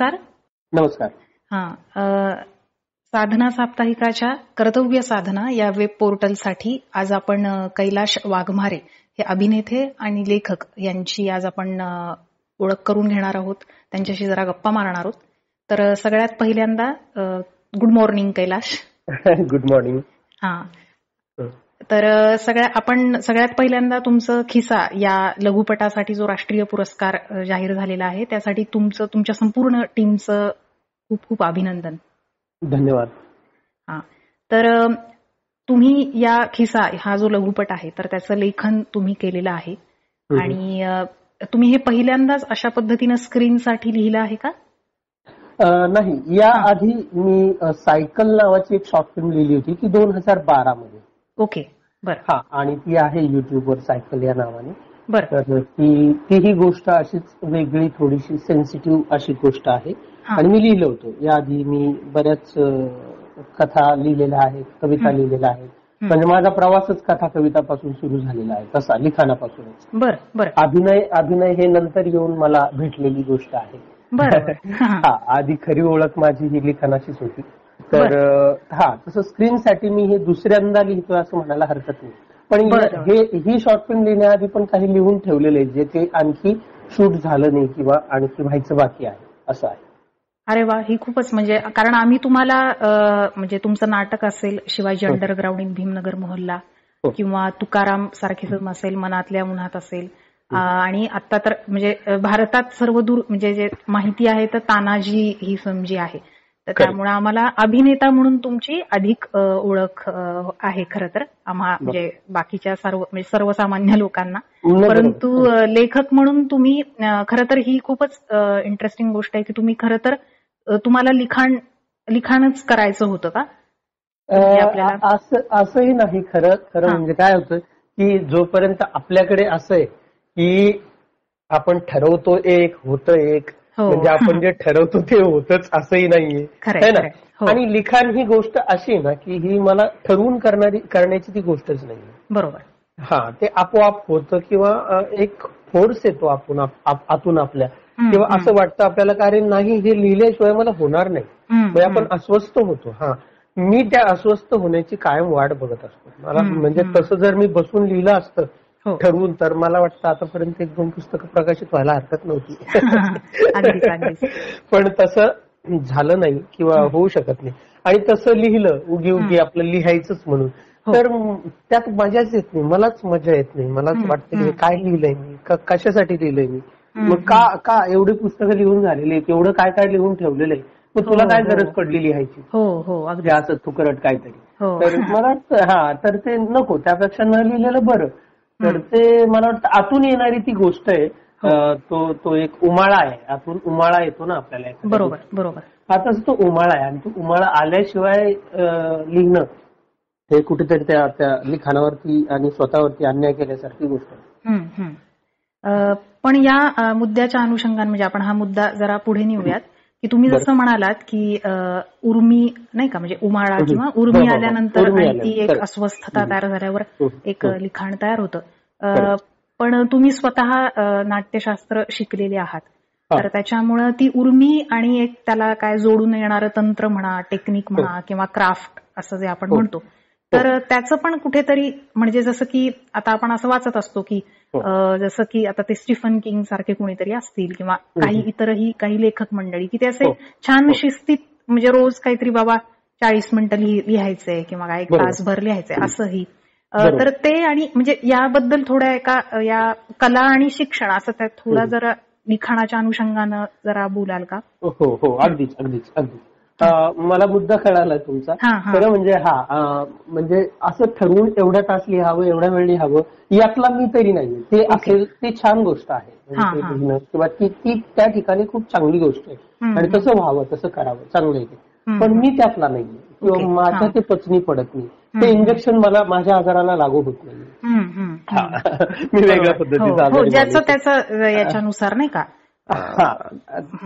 नमस्कार. नमस्कार. हा साधना साप्ताहिकाच्या कर्तव्य साधना या वेब पोर्टलसाठी आज आपण कैलाश वाघमारे हे अभिनेते आणि लेखक यांची आज आपण ओळख करून घेणार आहोत. त्यांच्याशी जरा गप्पा मारणार आहोत. तर सगळ्यात पहिल्यांदा good morning Kailash. Good morning हा. तर सगळ्या आपण सगळ्यात पहिल्यांदा तुमचं खिसा या लघुपटासाठी जो राष्ट्रीय पुरस्कार जाहीर झालेला आहे त्यासाठी तुमचं तुमच्या संपूर्ण टीमचं खूप खूप अभिनंदन. धन्यवाद. हा. तर तुम्ही या खिसा हा जो लघुपट आहे तर त्याचं लेखन तुम्ही केलेलं आहे. आणि तुम्ही हे पहिल्यांदाच अशा पद्धतीनं स्क्रीनसाठी लिहिलं आहे का? नाही. या हा. आधी मी सायकल नावाची एक शॉर्ट फिल्म लिहिली होती ती दोन हजार बारा मध्ये ओके बर. हा आणि ती आहे युट्यूबवर सायकल या नावाने. बर. तर ती तीही गोष्ट अशीच वेगळी थोडीशी सेन्सिटिव्ह अशी गोष्ट आहे. आणि मी लिहिलं होतं. याआधी मी बऱ्याच कथा लिहिलेल्या आहेत कविता. लिहिलेल्या आहेत. म्हणजे माझा प्रवासच कथा कवितापासून सुरू झालेला आहे. तसा लिखाणापासूनच. बर बर. अभिनय अभिनय हे नंतर येऊन मला भेटलेली गोष्ट आहे. बर. हा. आधी खरी ओळख माझी ही लिखाणाचीच होती. तर हा तसं स्क्रीनसाठी मी हे दुसऱ्यांदा लिहितोय असं म्हणायला हरकत नाही पण. हे ही शॉर्ट फिल्म लिहिण्याआधी पण काही लिहून ठेवलेले जे ते आणखी शूट झालं नाही किंवा आणखी व्हायचं बाकी आहे असं आहे अरे वा ही खूपच म्हणजे कारण आम्ही तुम्हाला म्हणजे तुमचं नाटक असेल शिवाजी हो. अंडरग्राऊंड इन भीमनगर मोहल्ला हो. किंवा तुकाराम सारखी फिल्म असेल मनातल्या उन्हात असेल आणि आता तर म्हणजे भारतात सर्व दूर म्हणजे जे माहिती आहे तर तानाजी ही फिल्म जी आहे तर. त्यामुळे आम्हाला अभिनेता म्हणून तुमची अधिक ओळख आहे खरं तर आम्हा म्हणजे बाकीच्या सर्व म्हणजे सर्वसामान्य लोकांना. परंतु लेखक म्हणून तुम्ही खरं तर ही खूपच इंटरेस्टिंग गोष्ट आहे की तुम्ही खरं तर तुम्हाला लिखाण लिखाणच करायचं होतं का म्हणजे असंही नाही खरं खरं. म्हणजे काय होतं की जोपर्यंत आपल्याकडे असं आहे की आपण ठरवतो एक होतं एक. म्हणजे आपण जे ठरवतो ते होतच असंही नाहीये है ना. हो. आणि लिखाण ही गोष्ट अशी आहे ना की ही मला ठरवून करणारी करण्याची ती गोष्टच नाहीये बरोबर हा ते आपोआप होतं किंवा एक फोर्स येतो आपण आप- आप- आतून आपल्या किंवा. असं वाटतं आपल्याला का अरे नाही हे लिहिल्याशिवाय मला होणार नाही म्हणजे आपण. अस्वस्थ होतो हा मी त्या अस्वस्थ होण्याची कायम वाट बघत असतो मला म्हणजे. तसं जर मी बसून लिहिलं असतं हो ठरवून तर मला वाटतं आतापर्यंत एक दोन पुस्तकं प्रकाशित व्हायला हरकत नव्हती. पण तसं झालं नाही किंवा. होऊ शकत नाही. आणि तसं लिहिलं उगी उगी. आपलं लिहायचंच म्हणून. हो. तर त्यात मजाच येत नाही मलाच मजा येत नाही. मलाच वाटतं की हे. काय लिहिलंय मी? कशासाठी लिहिलंय मी? मग का का एवढी पुस्तकं लिहून झालेली आहेत? एवढं काय काय लिहून ठेवलेलं आहे मग तुला हो, काय हो. गरज पडली लिहायची? हो हो अगदी असं तुकरट काहीतरी. हो. तर मला वाटतं हा तर ते नको त्यापेक्षा न लिहिलेलं बरं. तर. ते मला वाटतं आतून येणारी ती गोष्ट आहे हो. तो तो एक उमाळा आहे आतून उमाळा येतो ना आपल्याला बरोबर बरोबर. आताच तो उमाळा आहे आणि तो उमाळा आल्याशिवाय लिहिणं हे कुठेतरी त्या त्या लिखाणावरती आणि स्वतःवरती अन्याय केल्यासारखी गोष्ट आहे पण या मुद्द्याच्या अनुषंगाने म्हणजे आपण हा मुद्दा जरा पुढे नेऊयात की तुम्ही. जसं म्हणालात की उर्मी नाही का म्हणजे उमाळा. किंवा हो, उर्मी हो, हो. आल्यानंतर उर्मी आणि आल्यानंतर. ती एक. अस्वस्थता. तयार झाल्यावर हो, एक हो. लिखाण तयार होतं. पण तुम्ही स्वतः नाट्यशास्त्र शिकलेले आहात हा. तर त्याच्यामुळं ती उर्मी आणि एक त्याला काय जोडून येणारं तंत्र म्हणा टेक्निक म्हणा किंवा क्राफ्ट असं जे आपण हो. म्हणतो तर त्याचं पण कुठेतरी म्हणजे जसं की आता आपण असं वाचत असतो की हो. जसं की आता ते स्टीफन किंग सारखे कोणीतरी असतील किंवा काही इतरही काही लेखक मंडळी की ते असे हो. छान हो. शिस्तीत म्हणजे रोज काहीतरी बाबा चाळीस मिनिटं लिहि- लिहायचंय किंवा काय एक. तासभर लिहायचंय असंही. तर ते आणि म्हणजे याबद्दल थोड्या एका या कला आणि शिक्षण असं त्यात थोडा. जरा लिखाणाच्या अनुषंगानं जरा बोलाल का हो हो अगदीच अगदीच अगदीच मला मुद्दा कळाला तुमचा. खरं म्हणजे हा म्हणजे असं ठरवून एवढ्या तास लिहावं एवढ्या वेळ लिहावं यातला मी तरी नाही ते असेल ते छान गोष्ट आहे. म्हणजे किंवा ती त्या ठिकाणी खूप चांगली गोष्ट आहे. आणि. तसं व्हावं तसं करावं चांगलं आहे पण. मी त्यातला नाहीये. किंवा माझ्या. ते पचनी पडत नाही. ते. इंजेक्शन मला माझ्या आजाराला लागू होत नाही. मी वेगळ्या. पद्धतीचा हो, हो. याच्यानुसार नाही का?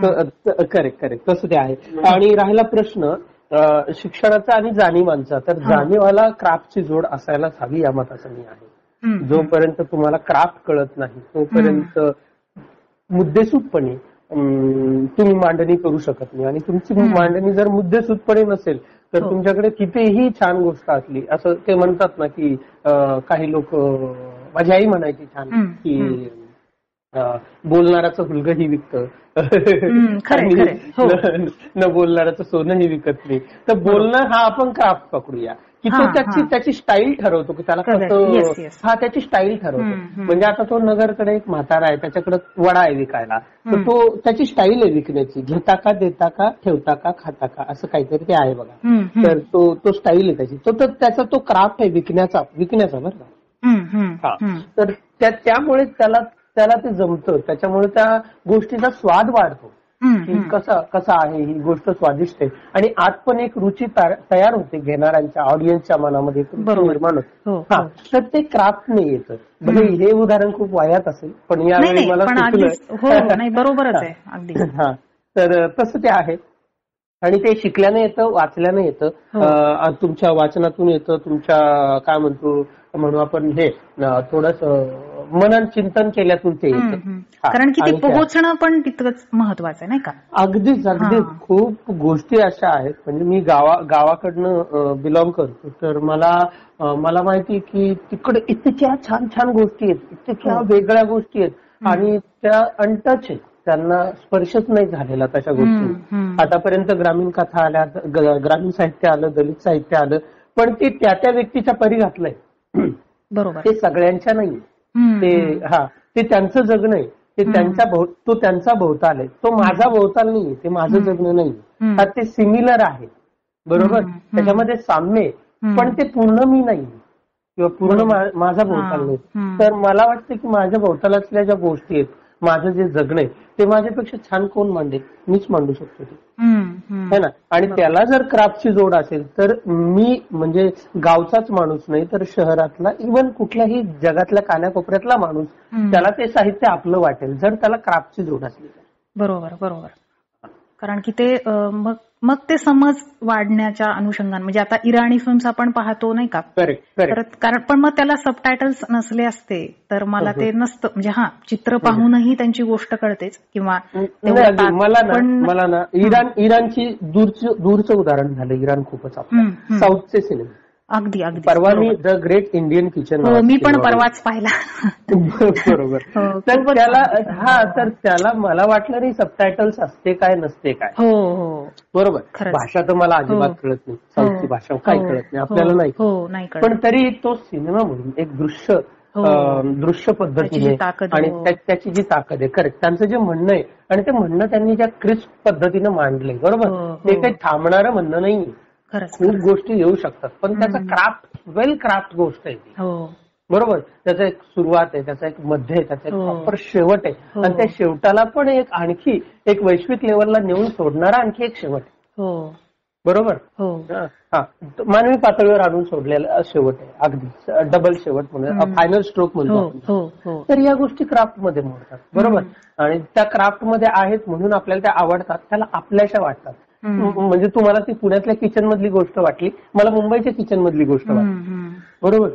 करेक्ट करेक्ट तसं ते आहे. आणि राहिला प्रश्न शिक्षणाचा आणि जाणीवांचा. तर. जाणीवाला क्राफ्टची जोड असायलाच हवी या मताचं मी आहे जोपर्यंत तुम्हाला क्राफ्ट कळत नाही तोपर्यंत मुद्देसूदपणे तुम्ही मांडणी करू शकत नाही. आणि तुमची. मांडणी जर मुद्देसूदपणे नसेल तर हो. तुमच्याकडे कितीही छान गोष्ट असली असं ते म्हणतात ना की काही लोक माझी आई म्हणायची छान की बोलणाराचं हुलगही विकतं. हो. न- बोलणाराचं सोनंही विकत नाही तर बोलणं हा आपण क्राफ्ट पकडूया की तो त्याची. त्याची स्टाईल ठरवतो की त्याला कसं. हा त्याची स्टाईल ठरवतो. म्हणजे आता तो नगरकडे एक म्हातारा आहे त्याच्याकडे वडा आहे विकायला तर. तो त्याची स्टाईल आहे विकण्याची घेता का देता का ठेवता का खाता का असं काहीतरी ते आहे बघा. तर तो तो स्टाईल आहे त्याची तो तर त्याचा तो क्राफ्ट आहे विकण्याचा विकण्याचा बरं का हा. तर त्या त्यामुळे त्याला त्याला ते जमतं. त्याच्यामुळे त्या गोष्टीचा स्वाद वाढतो. की. कसं कसं आहे ही गोष्ट स्वादिष्ट आहे. आणि आत पण एक रुची तयार होते घेणाऱ्यांच्या ऑडियन्सच्या मनामध्ये. निर्माण होते. हो, हा. तर ते क्राफ्टने येतं. भले हे उदाहरण खूप वायात असेल पण यावेळी मला हो नाही बरोबरच आहे हा. तर तसं ते आहे. आणि ते शिकल्याने येतं वाचल्याने येतं. तुमच्या वाचनातून येतं तुमच्या काय म्हणतो म्हणू आपण हे थोडस मनन चिंतन केल्यातून ते येतं. कारण की ते पोहोचणं पण तितकंच महत्वाचं आहे नाही का? अगदीच अगदीच. खूप गोष्टी अशा आहेत. म्हणजे मी गावा गावाकडनं बिलॉंग करतो. तर मला मला माहिती की तिकडे इतक्या छान छान गोष्टी आहेत. इतक्या हो. वेगळ्या गोष्टी आहेत. आणि त्या अनटच आहेत. त्यांना स्पर्शच नाही झालेला तशा गोष्टी. आतापर्यंत ग्रामीण कथा आल्या ग्रामीण साहित्य आलं दलित साहित्य आलं पण ते त्या त्या व्यक्तीच्या परी घातलंय. बरोबर. ते सगळ्यांच्या नाही ते. हा ते त्यांचं जगणं आहे ते. त्यांच्या तो त्यांचा भोवताल आहे तो माझा भोवताल नाहीये ते माझं. जगणं नाही. हा ते सिमिलर आहे बरोबर. त्याच्यामध्ये साम्य. पण ते पूर्ण मी नाही किंवा पूर्ण माझा भोवताल. नाही. तर मला वाटतं की माझ्या भोवतालातल्या ज्या गोष्टी आहेत माझं जे जगणं आहे ते माझ्यापेक्षा छान कोण मांडेल मीच मांडू शकतो ते. है ना आणि. त्याला जर क्राफ्टची जोड असेल तर मी म्हणजे गावचाच माणूस नाही तर शहरातला इवन कुठल्याही जगातल्या कानाकोपऱ्यातला माणूस. त्याला ते साहित्य आपलं वाटेल जर त्याला क्राफ्टची जोड असली. बरोबर बरोबर कारण की ते मग मग ते समज वाढण्याच्या अनुषंगाने म्हणजे आता इराणी फिल्म्स आपण पाहतो नाही का? कारण पण मग त्याला सबटायटल्स नसले असते तर मला ते नसतं म्हणजे हा चित्र पाहूनही त्यांची गोष्ट कळतेच किंवा मला ना पण- मला ना इराण इराणची दूरचं दूरचं उदाहरण झालं इराण खूपच. साऊथचे सिनेमे अगदी अगदी. परवा मी. द ग्रेट इंडियन किचन हो मी पण परवाच पाहिला. बरोबर. हो, तर त्याला. हा तर त्याला मला वाटलं नाही सबटायटल्स असते काय नसते काय. हो हो. बरोबर. भाषा तर मला अजिबात हो. कळत नाही. साऊथची हो, भाषा हो, कळत नाही. आपल्याला नाही पण तरी तो सिनेमा म्हणून एक दृश्य दृश्य पद्धतीने आणि. त्या- त्याची जी ताकद आहे. करेक्ट त्यांचं जे म्हणणं आहे आणि ते म्हणणं त्यांनी ज्या क्रिस्प पद्धतीने मांडलंय बरोबर. ते काही थांबणारं म्हणणं नाही खरंच खूप. गोष्टी येऊ शकतात. पण त्याचा. क्राफ्ट वेल क्राफ्ट गोष्ट आहे ती. हो. बरोबर? त्याचा एक सुरुवात आहे त्याचा एक मध्य आहे त्याचा एक हो. प्रॉपर शेवट आहे. हो. आणि त्या शेवटाला पण एक आणखी एक वैश्विक लेवलला नेऊन सोडणारा आणखी एक शेवट आहे. हो. बरोबर? हो. हा. हा. मानवी पातळीवर आणून सोडलेला शेवट आहे अगदी. डबल शेवट म्हणून. फायनल स्ट्रोक हो. हो हो. तर या गोष्टी क्राफ्टमध्ये मोडतात. बरोबर? आणि त्या क्राफ्टमध्ये आहेत म्हणून आपल्याला त्या आवडतात त्याला आपल्याशा वाटतात. म्हणजे तुम्हाला ती पुण्यातल्या किचन मधली गोष्ट वाटली मला मुंबईच्या किचन मधली गोष्ट वाटली. बरोबर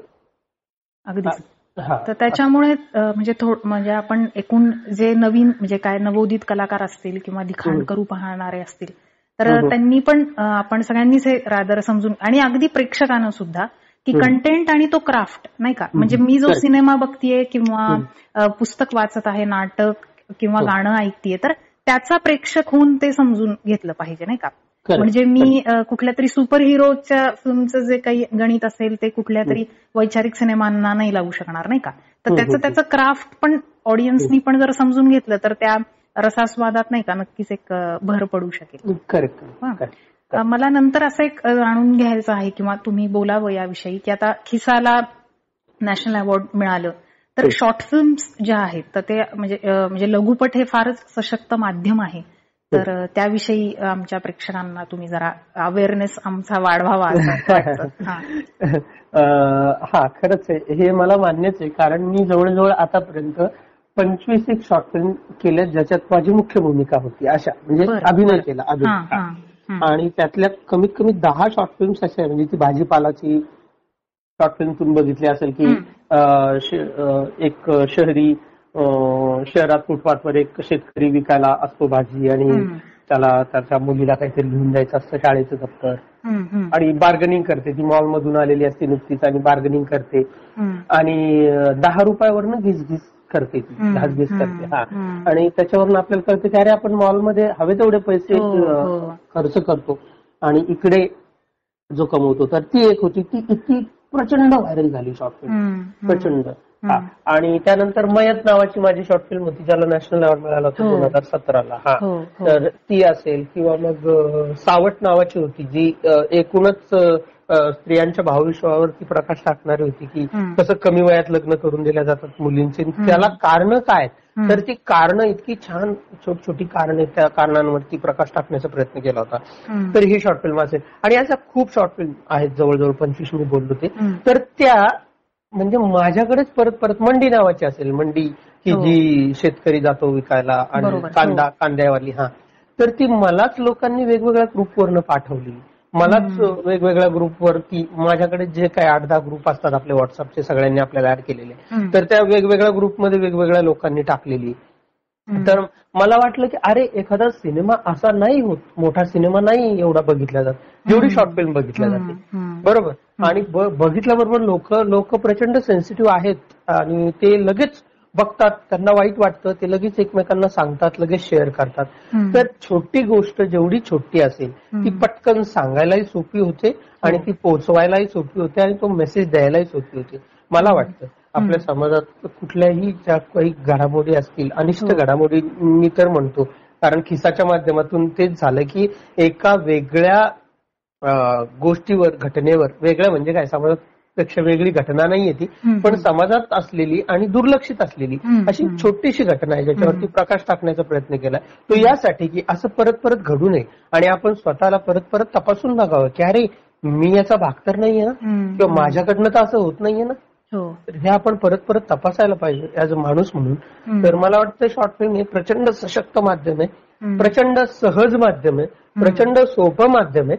अगदीच हा तर त्याच्यामुळे म्हणजे म्हणजे आपण एकूण जे नवीन म्हणजे काय नवोदित कलाकार असतील किंवा लिखाण. करू पाहणारे असतील तर. त्यांनी पण आपण सगळ्यांनीच हे रादर समजून आणि अगदी प्रेक्षकांना सुद्धा की. कंटेंट आणि तो क्राफ्ट नाही का म्हणजे मी जो. सिनेमा बघतीये किंवा पुस्तक वाचत आहे नाटक किंवा हो. गाणं ऐकतीये तर त्याचा प्रेक्षक होऊन ते समजून घेतलं पाहिजे नाही का. म्हणजे मी कुठल्या तरी सुपर हिरोच्या फिल्मचं जे काही गणित असेल ते कुठल्या तरी वैचारिक सिनेमांना नाही लावू शकणार नाही का? तर हम्म, त्याचं हम्म, त्याचं क्राफ्ट पण ऑडियन्सनी पण जर समजून घेतलं तर त्या रसास्वादात नाही का नक्कीच एक भर पडू शकेल. करेक्ट हा. मला नंतर असं एक जाणून घ्यायचं आहे किंवा तुम्ही बोलावं याविषयी की आता खिसाला नॅशनल अवॉर्ड मिळालं. तर हो. शॉर्ट फिल्म्स ज्या आहेत तर ते म्हणजे म्हणजे लघुपट हे फारच सशक्त माध्यम आहे तर अं, त्याविषयी आमच्या प्रेक्षकांना तुम्ही जरा अवेअरनेस आमचा वाढवावा. हा. हा खरंच आहे हे मला मान्यच आहे कारण मी जवळजवळ आतापर्यंत पंचवीस एक शॉर्ट फिल्म केल्या ज्याच्यात माझी मुख्य भूमिका होती अशा म्हणजे अभिनय. केला हा, अभिनय हा, हं. आणि त्यातल्या कमीत कमी दहा शॉर्ट फिल्म्स अशा म्हणजे ती भाजीपालाची शॉर्ट फिल्म तुम्ही बघितली असेल की एक शहरी शहरात फुटपाथवर एक शेतकरी विकायला असतो भाजी आणि. त्याला त्याच्या मुलीला काहीतरी घेऊन जायचं असतं शाळेचं दप्तर आणि बार्गनिंग करते. ती मॉल मधून आलेली असते नुकतीच आणि बार्गनिंग करते. आणि दहा रुपयावरनं घिसघिस करते ती. घासघिस करते. हा. आणि त्याच्यावरनं आपल्याला कळते की अरे आपण मॉलमध्ये हवे तेवढे पैसे हो, हो. खर्च करतो. आणि इकडे जो कमवतो तर ती एक होती. ती इतकी प्रचंड व्हायरल झाली शॉर्ट फिल्म. प्रचंड हा. आणि त्यानंतर मयत नावाची माझी शॉर्ट फिल्म होती ज्याला नॅशनल अवॉर्ड मिळाला होता हो. दोन हजार सतराला हा हो, हो. तर ती असेल किंवा मग सावट नावाची होती जी एकूणच स्त्रियांच्या भावविश्वावरती प्रकाश टाकणारी होती की. कसं कमी वयात लग्न करून दिल्या जातात मुलींची त्याला कारण काय. तर ती कारण इतकी छान छोटी छोटी कारण त्या कारणांवरती प्रकाश टाकण्याचा प्रयत्न केला होता. तर ही शॉर्ट फिल्म असेल आणि अशा खूप शॉर्ट फिल्म आहेत जवळजवळ पंचवीस मी बोललो ते. तर त्या म्हणजे माझ्याकडेच परत परत मंडी नावाची असेल मंडी की हो. जी शेतकरी जातो विकायला आणि कांदा हो. कांद्यावाली हा तर ती मलाच लोकांनी वेगवेगळ्या ग्रुपवरनं पाठवली मलाच वेगवेगळ्या ग्रुपवरती माझ्याकडे जे काही आठ दहा ग्रुप असतात आपले व्हॉट्सअपचे सगळ्यांनी आपल्याला ऍड केलेले. तर त्या वेगवेगळ्या ग्रुपमध्ये वेगवेगळ्या लोकांनी टाकलेली. तर मला वाटलं की अरे एखादा सिनेमा असा नाही होत मोठा सिनेमा नाही एवढा बघितला जात. जेवढी शॉर्ट फिल्म बघितल्या जाते. बरोबर. आणि बघितल्याबरोबर लोक लोक प्रचंड सेन्सिटिव्ह आहेत. आणि ते लगेच बघतात त्यांना वाईट वाटतं ते लगेच एकमेकांना सांगतात लगेच शेअर करतात. तर छोटी गोष्ट जेवढी छोटी असेल ती. पटकन सांगायलाही सोपी होते आणि ती पोहोचवायलाही सोपी होते आणि तो मेसेज द्यायलाही सोपी होते मला वाटतं आपल्या समाजात कुठल्याही ज्या काही घडामोडी असतील अनिष्ट हो. घडामोडी मी तर म्हणतो कारण खिसाच्या माध्यमातून तेच झालं की एका वेगळ्या गोष्टीवर घटनेवर वेगळं म्हणजे काय समाजात पेक्षा वेगळी घटना नाहीये ती. पण समाजात असलेली आणि दुर्लक्षित असलेली अशी. छोटीशी घटना आहे ज्याच्यावरती प्रकाश टाकण्याचा प्रयत्न केलाय तो यासाठी की असं परत परत घडू नये आणि आपण स्वतःला परत परत तपासून बघावं की अरे मी याचा भाग तर नाहीये ना. किंवा माझ्याकडनं तर असं होत नाहीये ना हो तर हे आपण परत परत तपासायला पाहिजे ऍज अ माणूस म्हणून. तर मला वाटतं शॉर्ट फिल्म हे प्रचंड सशक्त माध्यम आहे. प्रचंड सहज माध्यम आहे प्रचंड सोपं माध्यम आहे.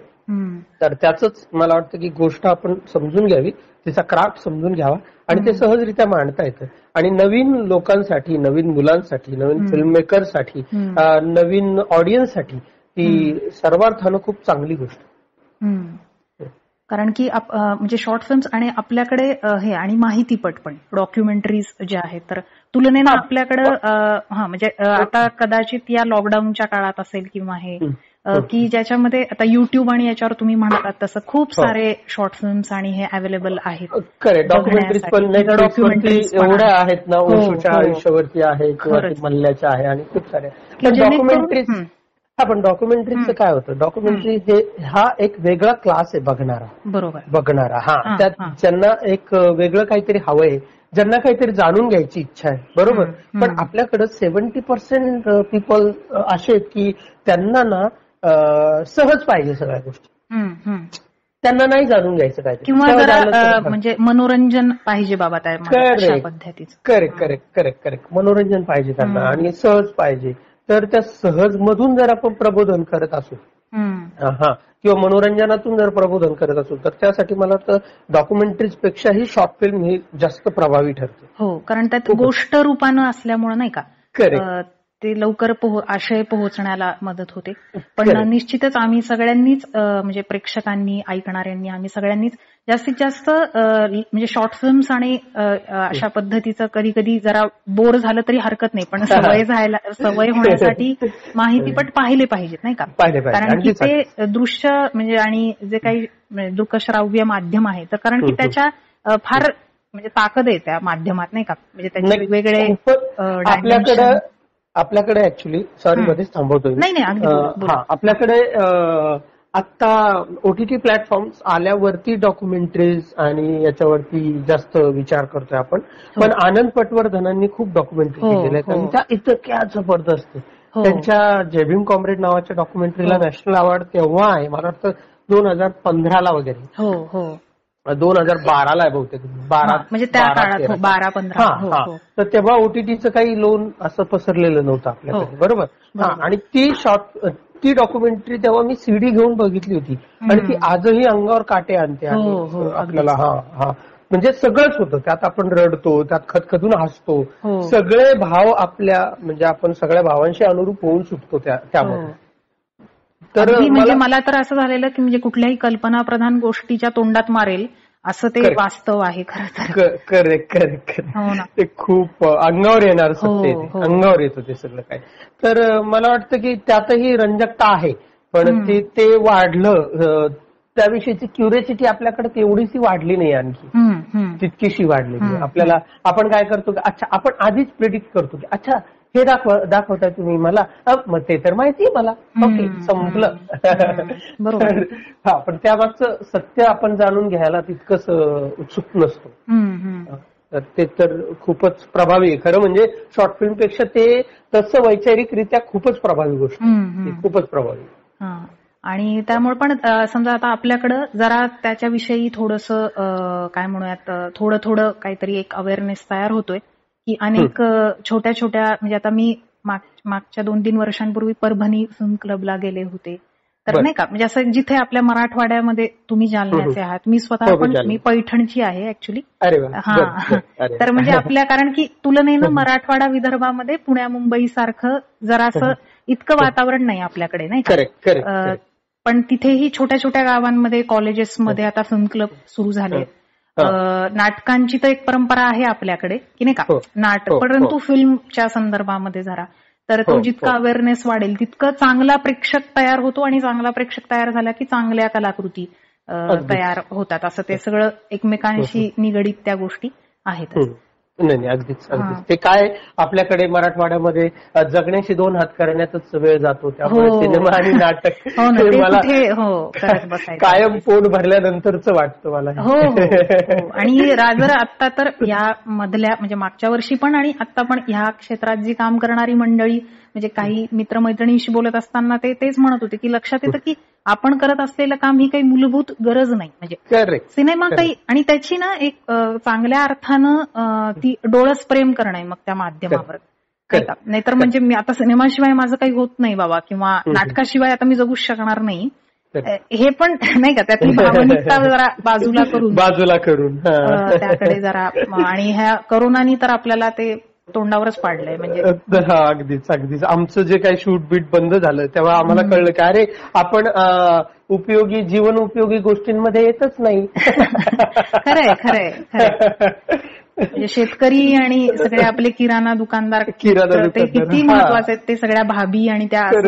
तर त्याच मला वाटतं की गोष्ट आपण समजून घ्यावी तिचा क्राफ्ट समजून घ्यावा आणि ते सहजरित्या मांडता येतं. आणि नवीन लोकांसाठी नवीन मुलांसाठी नवीन फिल्म मेकरसाठी नवीन ऑडियन्ससाठी ही सर्वार्थानं खूप चांगली गोष्ट. कारण की म्हणजे शॉर्ट फिल्म्स आणि आपल्याकडे हे आणि माहितीपट पण डॉक्युमेंटरीज जे आहेत तर तुलनेनं आपल्याकडे हा म्हणजे अं, आता कदाचित या लॉकडाऊनच्या काळात असेल किंवा हे. अं, की ज्याच्यामध्ये आता युट्यूब आणि याच्यावर तुम्ही म्हणालात तसं खूप हो. सारे शॉर्ट फिल्म्स आणि हे अवेलेबल आहेत करेक्ट डॉक्युमेंटरीज पण पण एवढ्या आहेत. ना हो, हो. आयुष्यावरती आहे किंवा मल्ल्याच्या आहे आणि खूप जेणेकरून- डॉक्युमेंटरीज. हा पण डॉक्युमेंटरीजचं काय होतं? डॉक्युमेंटरी हे हा एक वेगळा क्लास आहे बघणारा. बरोबर. बघणारा हा. त्यात. ज्यांना एक वेगळं काहीतरी हवंय ज्यांना काहीतरी जाणून घ्यायची इच्छा आहे बरोबर? पण. आपल्याकडे सेव्हन्टी पर्सेंट पीपल असे आहेत की त्यांना ना सहज पाहिजे सगळ्या गोष्टी. त्यांना नाही जाणून घ्यायचं काहीतरी. किंवा. म्हणजे मनोरंजन पाहिजे बाबा त्या. पद्धतीचं. करेक्ट करेक्ट करेक्ट करेक्ट मनोरंजन पाहिजे त्यांना. आणि सहज पाहिजे. तर त्या सहज मधून जर आपण प्रबोधन करत असू. हा किंवा मनोरंजनातून जर प्रबोधन करत असू तर त्यासाठी मला वाटतं डॉक्युमेंटरीज पेक्षाही शॉर्ट फिल्म ही जास्त प्रभावी ठरते हो कारण त्यात. गोष्ट रूपानं असल्यामुळे नाही का ते लवकर पोहो- आशय पोहोचण्याला मदत होते पण. निश्चितच आम्ही सगळ्यांनीच म्हणजे प्रेक्षकांनी ऐकणाऱ्यांनी आम्ही सगळ्यांनीच जास्तीत जास्त म्हणजे शॉर्ट फिल्म्स आणि अशा पद्धतीचं कधी कधी जरा बोर झालं तरी हरकत नाही पण सवय झायला सवय होण्यासाठी माहितीपट पाहिले पाहिजेत नाही का. कारण की ते दृश्य म्हणजे आणि जे काही म्हणजे दृकश्राव्य माध्यम आहे तर कारण की. त्याच्या फार म्हणजे ताकद आहे त्या माध्यमात नाही का म्हणजे त्याचे वेगवेगळे आपल्याकडे. आपल्याकडे ऍक्च्युली सॉरी. मध्येच थांबवतोय. नाही, नाही. हा आपल्याकडे आता ओटीटी प्लॅटफॉर्म आल्यावरती डॉक्युमेंटरीज आणि याच्यावरती जास्त विचार करतोय आपण पण आनंद पटवर्धनांनी खूप डॉक्युमेंटरी हो, केलेल्या आहेत हो. आणि त्या इतक्या जबरदस्त. हो. त्यांच्या जयभीम कॉम्रेड नावाच्या डॉक्युमेंटरीला हो. नॅशनल अवॉर्ड तेव्हा आहे मला वाटतं दोन हजार पंधराला वगैरे हो हो दोन हजार बाराला आहे बहुतेक बारा म्हणजे त्या बारा, काळात हो. बारा पंधरा हा, हो तर तेव्हा ओटीटीचं काही लोन असं पसरलेलं नव्हतं आपल्याकडे. बरोबर. आणि ती शॉर्ट ती डॉक्युमेंटरी तेव्हा मी सीडी घेऊन बघितली होती आणि ती. आजही अंगावर काटे आणते आणि आपल्याला हा हा म्हणजे सगळंच होतं त्यात आपण रडतो त्यात खतखतून हसतो. सगळे भाव आपल्या म्हणजे आपण सगळ्या भावांशी अनुरूप होऊन सुटतो त्या त्यामध्ये. तर म्हणजे मला तर असं झालेलं की म्हणजे कुठल्याही कल्पनाप्रधान गोष्टीच्या तोंडात मारेल असं ते. वास्तव आहे खरं तर करेक्ट करेक्ट करेक्ट ते खूप अंगावर येणार हो, ते. हो. अंगावर येतं ते सगळं काय तर मला वाटतं की त्यातही रंजकता आहे पण. ते ते वाढलं त्याविषयीची क्युरियोसिटी आपल्याकडे तेवढीशी वाढली नाही आणखी. तितकीशी. हम्म. आपल्याला आपण काय करतो की अच्छा आपण आधीच प्रिडिक्ट करतो की अच्छा हे दाखव दाखवताय तुम्ही मला मग ते तर माहितीये मला ओके संपलं. बरोबर. हा पण त्यामागचं सत्य आपण जाणून घ्यायला तितकंच उत्सुक नसतो. तर ते तर खूपच प्रभावी आहे खरं म्हणजे शॉर्ट फिल्मपेक्षा ते तसं वैचारिकरित्या खूपच प्रभावी गोष्ट. खूपच प्रभावी हा. आणि त्यामुळे पण समजा आता आपल्याकडं जरा त्याच्याविषयी थोडस काय म्हणूयात थोडं थोडं काहीतरी एक अवेअरनेस तयार होतोय की अनेक छोट्या छोट्या म्हणजे आता मी माग- मागच्या दोन तीन वर्षांपूर्वी परभणी फिल्म क्लबला गेले होते. तर. नाही का म्हणजे असं जिथे आपल्या मराठवाड्यामध्ये तुम्ही जालन्याचे आहात मी स्वतः हो, मी पण. मी पैठणची आहे ऍक्च्युली हा. तर म्हणजे आपल्या कारण की तुलनेनं मराठवाडा विदर्भामध्ये पुण्या मुंबई सारखं जरासं इतकं वातावरण नाही आपल्याकडे नाही का? पण तिथेही छोट्या छोट्या गावांमध्ये कॉलेजेसमध्ये आता फिल्म क्लब सुरू झाले हा. नाटकांची तर एक परंपरा आहे आपल्याकडे की नाही का हो. नाटक हो, परंतु हो. फिल्मच्या संदर्भामध्ये जरा तर तो जितका. अवेअरनेस वाढेल तितकं चांगला प्रेक्षक तयार होतो आणि चांगला प्रेक्षक तयार झाला की चांगल्या कलाकृती. तयार होतात असं ते सगळं एकमेकांशी निगडीत त्या गोष्टी आहेत. नाही नाही अगदीच. अगदीच ते काय आपल्याकडे मराठवाड्यामध्ये जगण्याशी दोन हात करण्यातच वेळ जातो त्यामुळे हो. सिनेमा आणि नाटक हो मला हो कायम पोट भरल्यानंतरच वाटतं मला हो. आणि राजर आता तर या मधल्या म्हणजे मागच्या वर्षी पण आणि आता पण ह्या क्षेत्रात जी काम करणारी मंडळी म्हणजे काही मित्रमैत्रिणींशी बोलत असताना ते तेच म्हणत होते की लक्षात येतं की आपण करत असलेलं काम ही काही मूलभूत गरज नाही. म्हणजे सिनेमा काही आणि त्याची ना एक चांगल्या अर्थानं ती डोळस प्रेम करणं मग त्या माध्यमावर? नाहीतर म्हणजे मी आता सिनेमाशिवाय माझं काही होत नाही बाबा किंवा. नाटकाशिवाय आता मी जगूच शकणार नाही. हे पण नाही का त्यातली भावनिकता जरा बाजूला करून. बाजूला करून त्याकडे जरा आणि ह्या करोनानी तर आपल्याला ते तोंडावरच पाडलंय म्हणजे हा अगदीच अगदीच. आमचं जे काही शूट बीट बंद झालं तेव्हा आम्हाला कळलं की अरे आपण उपयोगी जीवन उपयोगी गोष्टींमध्ये येतच नाही. खरंय खरंय म्हणजे शेतकरी आणि सगळे आपले किराणा दुकानदार किराणा ते किती. महत्त्वाचे आहेत ते सगळ्या भाभी आणि त्या असं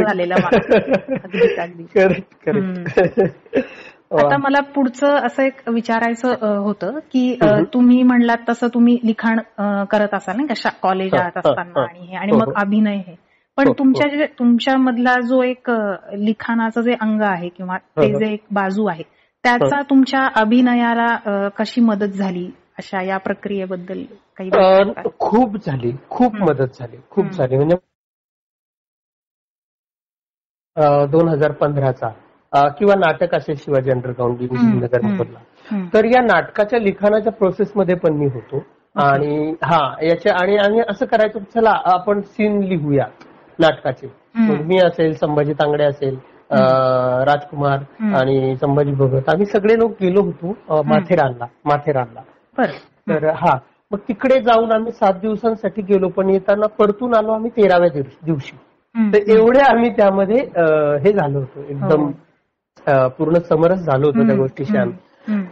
आता मला पुढचं असं एक विचारायचं होतं की तुम्ही म्हणलात तसं तुम्ही लिखाण करत असाल नाही का कॉलेजात हा, हा, असताना हा. आणि हे आणि हो, मग हो. अभिनय हे पण हो, तुमच्या जे तुमच्या मधला जो एक लिखाणाचं जे अंग आहे किंवा ते हो, हो. जे एक बाजू आहे त्याचा तुमच्या अभिनयाला कशी मदत झाली अशा या प्रक्रियेबद्दल काही? खूप झाली खूप. मदत झाली खूप. झाली म्हणजे दोन हजार पंधराचा किंवा नाटक असेल शिवाजी अंडरग्राऊंड नगर. मधला. तर या नाटकाच्या लिखाणाच्या प्रोसेसमध्ये पण मी होतो. आणि हा याच्या आणि आम्ही असं करायचो चला आपण सीन लिहूया नाटकाचे. मी असेल संभाजी तांगडे असेल राजकुमार. आणि संभाजी भगत. आम्ही सगळे लोक गेलो होतो माथेरानला माथेरानला. तर हा मग तिकडे जाऊन आम्ही सात दिवसांसाठी गेलो पण येताना परतून आलो आम्ही तेराव्या दिवशी. तर एवढे आम्ही त्यामध्ये हे झालो होतो एकदम हो. पूर्ण समरस झालो होतो त्या गोष्टीशी आम्ही.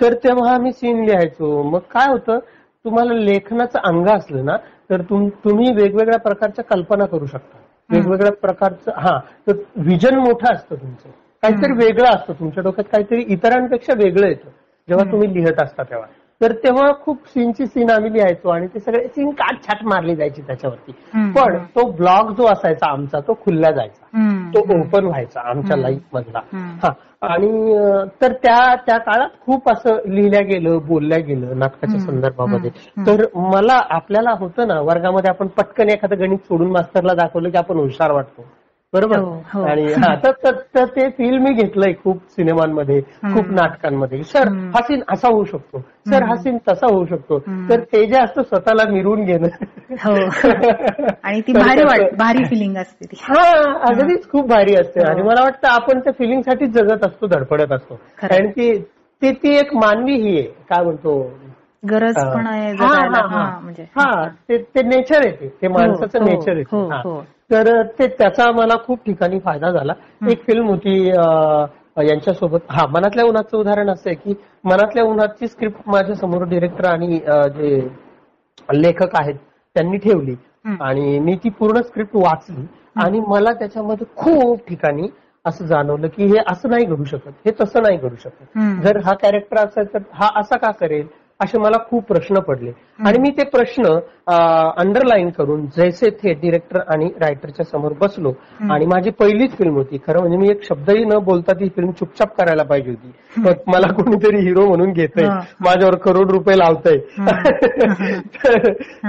तर तेव्हा आम्ही सीन लिहायचो. मग काय होतं? तुम्हाला लेखनाचं अंग असलं ना तर तुम- तुम्ही वेगवेगळ्या प्रकारच्या कल्पना करू शकता. वेगवेगळ्या प्रकारचं हा तर व्हिजन मोठं असतं तुमचं. काहीतरी वेगळं असतं तुमच्या डोक्यात काहीतरी इतरांपेक्षा वेगळं येतं जेव्हा तुम्ही लिहत असता तेव्हा. तर तेव्हा खूप सीनची सीन आम्ही लिहायचो आणि ते सगळे सीन काट छाट मारली जायची त्याच्यावरती. पण तो ब्लॉग जो असायचा आमचा तो खुल्ला जायचा. तो ओपन व्हायचा आमच्या लाईफ मधला. हा आणि तर त्या त्या काळात खूप असं लिहिल्या गेलं बोलल्या गेलं नाटकाच्या. संदर्भामध्ये. तर मला आपल्याला होतं ना वर्गामध्ये आपण पटकन एखादं गणित सोडून मास्तरला दाखवलं की आपण हुशार वाटतो बरोबर हो, हो. आणि तर तर ते फील मी घेतलंय खूप सिनेमांमध्ये खूप. नाटकांमध्ये सर. हा सीन असा होऊ शकतो सर हा सीन तसा होऊ शकतो. तर ते जे असतं स्वतःला मिरवून घेणं हो आणि ती भारी वाट त्याचं- भारी फिलिंग असते ती हा अगदीच खूप भारी असते. आणि मला वाटतं आपण त्या फिलिंगसाठी जगत असतो धडपडत असतो. कारण की ती ती एक मानवी ही आहे काय म्हणतो गरज. पण आहे हा, म्हणजे ते नेचर आहे ते. माणसाचं नेचर आहे. तर ते त्याचा मला खूप ठिकाणी फायदा झाला. एक फिल्म होती यांच्यासोबत हा मनातल्या उन्हाचं उदाहरण असं आहे की मनातल्या उन्हाची स्क्रिप्ट माझ्यासमोर डिरेक्टर आणि जे लेखक आहेत त्यांनी ठेवली. आणि मी ती पूर्ण स्क्रिप्ट वाचली. आणि मला त्याच्यामध्ये खूप ठिकाणी असं जाणवलं की हे असं नाही घडू शकत हे तसं नाही घडू शकत. जर हा कॅरेक्टर असेल तर हा असा का करेल? असे मला खूप प्रश्न पडले. आणि मी ते प्रश्न अंडरलाईन करून जैसे थे डिरेक्टर आणि रायटरच्या समोर बसलो. आणि माझी पहिलीच फिल्म होती. खरं म्हणजे मी एक शब्दही न बोलता ती फिल्म चुपचाप करायला पाहिजे होती. पण मला कोणीतरी हिरो म्हणून घेतय हा. माझ्यावर करोड रुपये लावतय.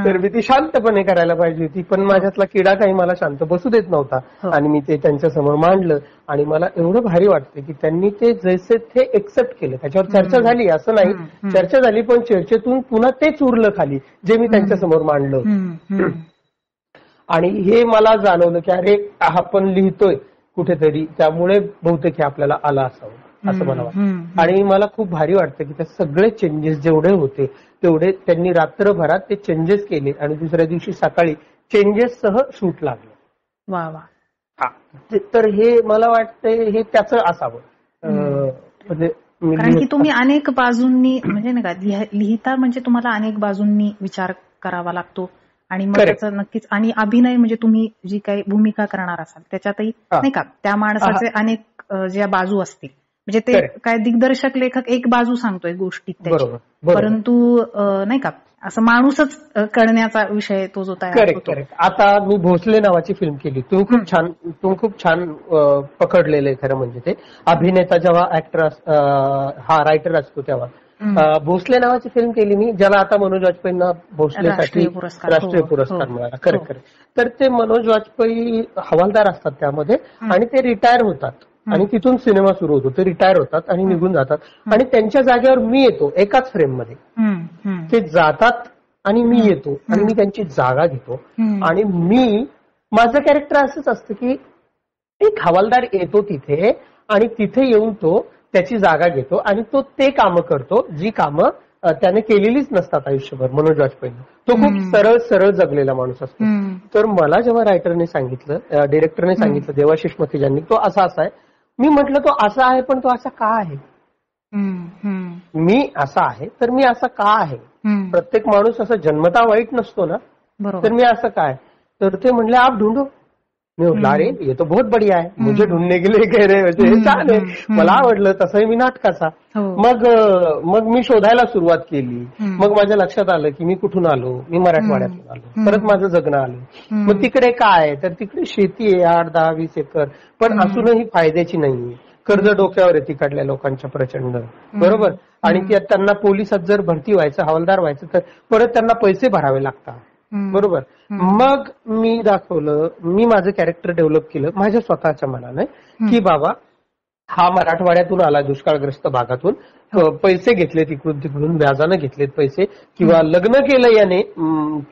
तर मी ती शांतपणे करायला पाहिजे होती. पण माझ्यातला किडा काही मला शांत बसू देत हो. नव्हता आणि मी ते त्यांच्यासमोर मांडलं. आणि मला एवढं भारी वाटतं की त्यांनी ते जैसे ते एक्सेप्ट केलं. त्याच्यावर चर्चा झाली असं नाही. चर्चा झाली पण चर्चेतून पुन्हा तेच उरलं खाली जे मी त्यांच्यासमोर मांडलं. आणि हे मला जाणवलं की अरे आपण लिहितोय कुठेतरी त्यामुळे बहुतेक हे आपल्याला आलं असावं असं मला वाटतं. आणि मला खूप भारी वाटतं की ते सगळे चेंजेस जेवढे होते तेवढे त्यांनी रात्रभरात ते चेंजेस केले आणि दुसऱ्या दिवशी सकाळी चेंजेस सह शूट लागलं. वा वा. तर हे मला वाटतंय हे त्याचं असावं. म्हणजे कारण की तुम्ही अनेक बाजूंनी म्हणजे नाही का लिह- लिहिता म्हणजे तुम्हाला अनेक बाजूंनी विचार करावा लागतो. आणि मग. त्याचं नक्कीच आणि अभिनय म्हणजे तुम्ही जी काही भूमिका करणार असाल त्याच्यातही हा. नाही का त्या माणसाचे अनेक ज्या बाजू असतील. म्हणजे ते. काय दिग्दर्शक लेखक एक बाजू सांगतोय गोष्टीत त्याची. परंतु नाही का असं माणूसच करण्याचा विषय तो जो तयार करेक्ट होतो. करेक्ट आता मी भोसले नावाची फिल्म केली. तुम्ही खूप छान तुम्ही खूप छान पकडलेलं आहे खरं म्हणजे ते. अभिनेता जेव्हा ऍक्टर हा रायटर असतो तेव्हा. भोसले नावाची फिल्म केली मी ज्याला आता मनोज वाजपेयींना भोसलेसाठी राष्ट्रीय पुरस्कार. हो, हो. मिळाला. करेक्ट हो. करेक्ट तर ते मनोज वाजपेयी हवालदार असतात त्यामध्ये आणि ते रिटायर होतात. आणि तिथून सिनेमा सुरू होतो. ते रिटायर होतात आणि निघून जातात. आणि त्यांच्या जागेवर मी येतो एकाच फ्रेममध्ये ते जातात आणि मी येतो आणि मी त्यांची जागा घेतो. आणि मी माझं कॅरेक्टर असंच असतं की एक हवालदार येतो तिथे आणि तिथे येऊन तो त्याची जागा घेतो आणि तो ते कामं करतो जी कामं त्याने केलेलीच नसतात आयुष्यभर मनोज वाजपेयी तो खूप सरळ सरळ जगलेला माणूस असतो. तर मला जेव्हा रायटरने सांगितलं डिरेक्टरने सांगितलं देवाशिष मथिजांनी तो असा असा आहे. मी म्हटलं तो असा आहे पण तो असा का आहे? मी असा आहे तर मी असा का आहे. प्रत्येक माणूस असा जन्मता वाईट नसतो ना? तर मी असं काय तर ते म्हणले आप ढूंढो. मी म्हटलं अरे ये तो बहुत बढ़िया आहे. मुझे ढूंढने के लिए कह रहे म्हणजे हे छान आहे. मला आवडलं तसंही मी नाटकाचा. हो. मग मग मी शोधायला सुरुवात केली. मग माझ्या लक्षात आलं की मी कुठून आलो? मी मराठवाड्यातून आलो. परत माझं जगणं आलं. मग तिकडे काय तर तिकडे शेती आहे आठ दहा वीस एकर. पण असूनही फायद्याची नाहीये. कर्ज डोक्यावर आहे तिकडल्या लोकांच्या प्रचंड. बरोबर? आणि त्या- त्यांना पोलिसात जर भरती व्हायचं हवालदार व्हायचं तर परत त्यांना पैसे भरावे लागतात. बरोबर. मग मी दाखवलं मी माझं कॅरेक्टर डेव्हलप केलं माझ्या स्वतःच्या मनाने की बाबा हा मराठवाड्यातून आला दुष्काळग्रस्त भागातून. हो. पैसे घेतले तिकडून तिकडून व्याजानं घेतलेत पैसे. किंवा लग्न केलं याने